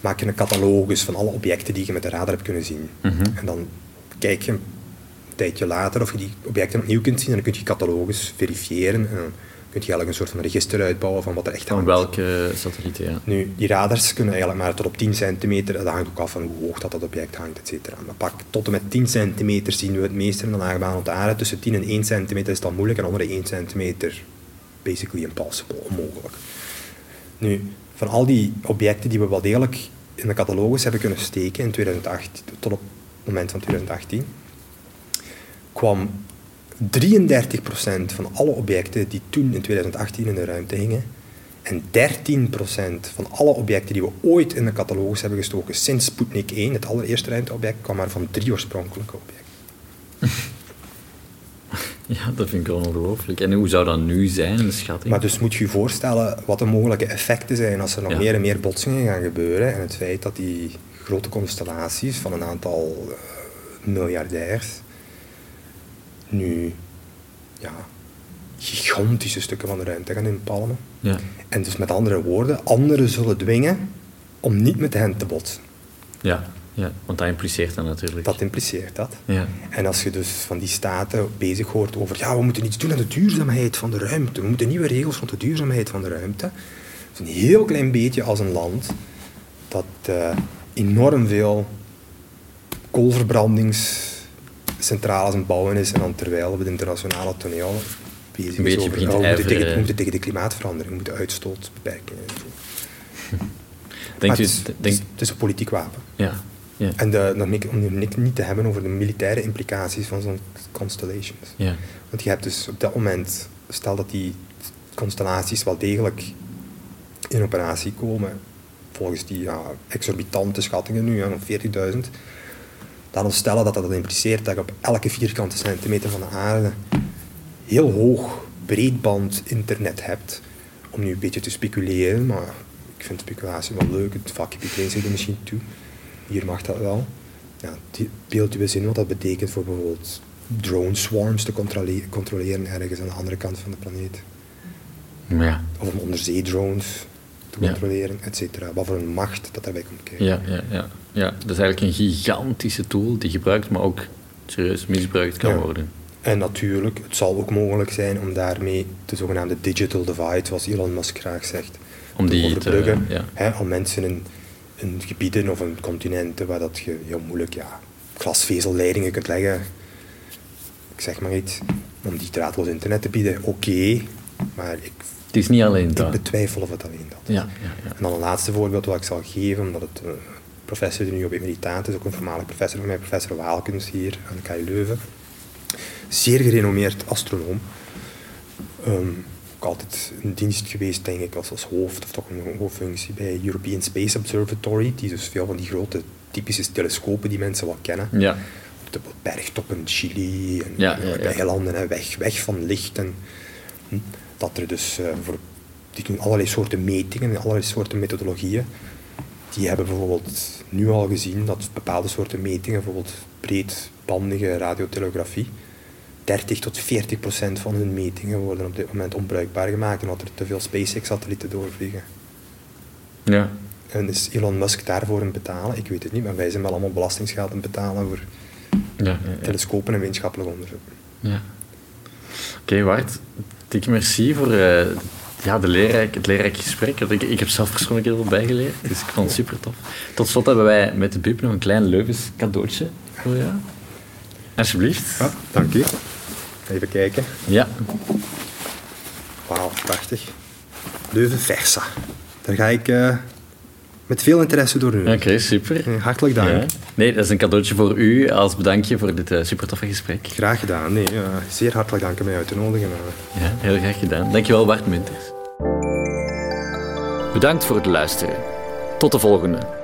Maak je een catalogus van alle objecten die je met de radar hebt kunnen zien. Mhm. En dan kijk je een tijdje later of je die objecten opnieuw kunt zien en dan kun je catalogus verifiëren. En kun je eigenlijk een soort van register uitbouwen van wat er echt Van hangt. welke satellieten, ja. Nu, die radars kunnen eigenlijk maar tot op 10 centimeter, dat hangt ook af van hoe hoog dat, dat object hangt, et cetera. Maar pak tot en met 10 centimeter zien we het meeste in de lage baan op de aarde. Tussen 10 en 1 centimeter is dat moeilijk en onder de 1 centimeter basically impossible, onmogelijk. Nu, van al die objecten die we wel degelijk in de catalogus hebben kunnen steken in 2008, tot op het moment van 2018, kwam 33% van alle objecten die toen in 2018 in de ruimte hingen en 13% van alle objecten die we ooit in de catalogus hebben gestoken sinds Sputnik 1, het allereerste ruimteobject, kwam maar van drie oorspronkelijke objecten. Ja, dat vind ik ongelooflijk. En hoe zou dat nu zijn, de schatting? Maar dus moet je je voorstellen wat de mogelijke effecten zijn als er nog Ja. meer en meer botsingen gaan gebeuren. En het feit dat die grote constellaties van een aantal eh, miljardairs nu ja, gigantische stukken van de ruimte gaan inpalmen. Ja. En dus met andere woorden, anderen zullen dwingen om niet met hen te botsen. Ja, ja, want dat impliceert dan natuurlijk. Dat impliceert dat. Ja. En als je dus van die staten bezig hoort over, ja, we moeten iets doen aan de duurzaamheid van de ruimte, we moeten nieuwe regels rond de duurzaamheid van de ruimte. Dat is een heel klein beetje als een land dat eh, enorm veel koolverbrandingscentrales aan het bouwen is en dan terwijl op het internationale toneel bezig Een is over, we, moeten tegen, we moeten tegen de klimaatverandering, we moeten uitstoot beperken. Denkt Maar u, het, is, denk, het is een politiek wapen. ja, ja, En de, niet, om nu niet- niet te hebben over de militaire implicaties van zo'n constellations. ja, Want je hebt dus op dat moment, stel dat die constellaties wel degelijk in operatie komen, volgens die ja, exorbitante schattingen nu, ja, van 40.000, dan ons stellen dat dat impliceert dat je op elke vierkante centimeter van de aarde heel hoog breedband internet hebt. Om nu een beetje te speculeren, maar ik vind speculatie wel leuk, het vakje iedereen zich er misschien toe. Hier mag dat wel. Ja, beeld u eens in wat dat betekent voor bijvoorbeeld drone swarms te controle- controleren ergens aan de andere kant van de planeet. ja, Of om onderzeedrones te Ja. controleren, et cetera. Wat voor een macht dat daarbij komt kijken. ja, ja, ja, ja. Dat is eigenlijk een gigantische tool die gebruikt, maar ook serieus misbruikt kan Ja. worden. En natuurlijk, het zal ook mogelijk zijn om daarmee de zogenaamde digital divide, zoals Elon Musk graag zegt, Om te die te, overbruggen. ja. Hè, om mensen in, in gebieden of in continenten waar dat je heel moeilijk ja, glasvezelleidingen kunt leggen, ik zeg maar iets, om die draadloos internet te bieden, oké, maar ik, Het is niet alleen ik dat. betwijfel of het alleen dat is. Ja, ja, ja. En dan een laatste voorbeeld wat ik zal geven, omdat het een professor die nu op emeritaat is, ook een voormalig professor van mij, professor Waalkens hier aan de KU Leuven. Zeer gerenommeerd astronoom. Ehm, ook altijd in dienst geweest, denk ik, als, als hoofd, of toch een hoofdfunctie bij European Space Observatory, die dus veel van die grote typische telescopen die mensen wel kennen. Ja, Op de bergtoppen in Chili en Ja, ja, hè, weg, weg van licht. En, hm, dat er dus eh, voor, die doen allerlei soorten metingen en allerlei soorten methodologieën. Die hebben bijvoorbeeld nu al gezien dat bepaalde soorten metingen, bijvoorbeeld breedbandige radiotelegrafie, 30 tot 40 procent van hun metingen worden op dit moment onbruikbaar gemaakt omdat er te veel SpaceX-satellieten doorvliegen. ja. En is Elon Musk daarvoor aan betalen? Ik weet het niet, maar wij zijn wel allemaal belastingsgeld aan betalen voor ja, ja, ja. telescopen en wetenschappelijk onderzoek. Ja. Oké, Wart. Dikke merci voor eh, ja, de leerrijk, het leerrijke gesprek. Ik, ik heb zelf persoonlijk heel veel bijgeleerd, dus ik vond het super tof. Tot slot hebben wij met de BIP nog een klein Leuvens cadeautje voor jou. Alsjeblieft. Ja, dank u. Even kijken. Ja. Wauw, prachtig. Leuven Versa. Daar ga ik eh, met veel interesse door nu. Oké, super. Eh, Hartelijk dank. Ja. Nee, dat is een cadeautje voor u als bedankje voor dit eh, super toffe gesprek. Graag gedaan. Nee, eh, zeer hartelijk dank om mij uit te nodigen. Ja, heel graag gedaan. Dankjewel, Bart Munters. Bedankt voor het luisteren. Tot de volgende.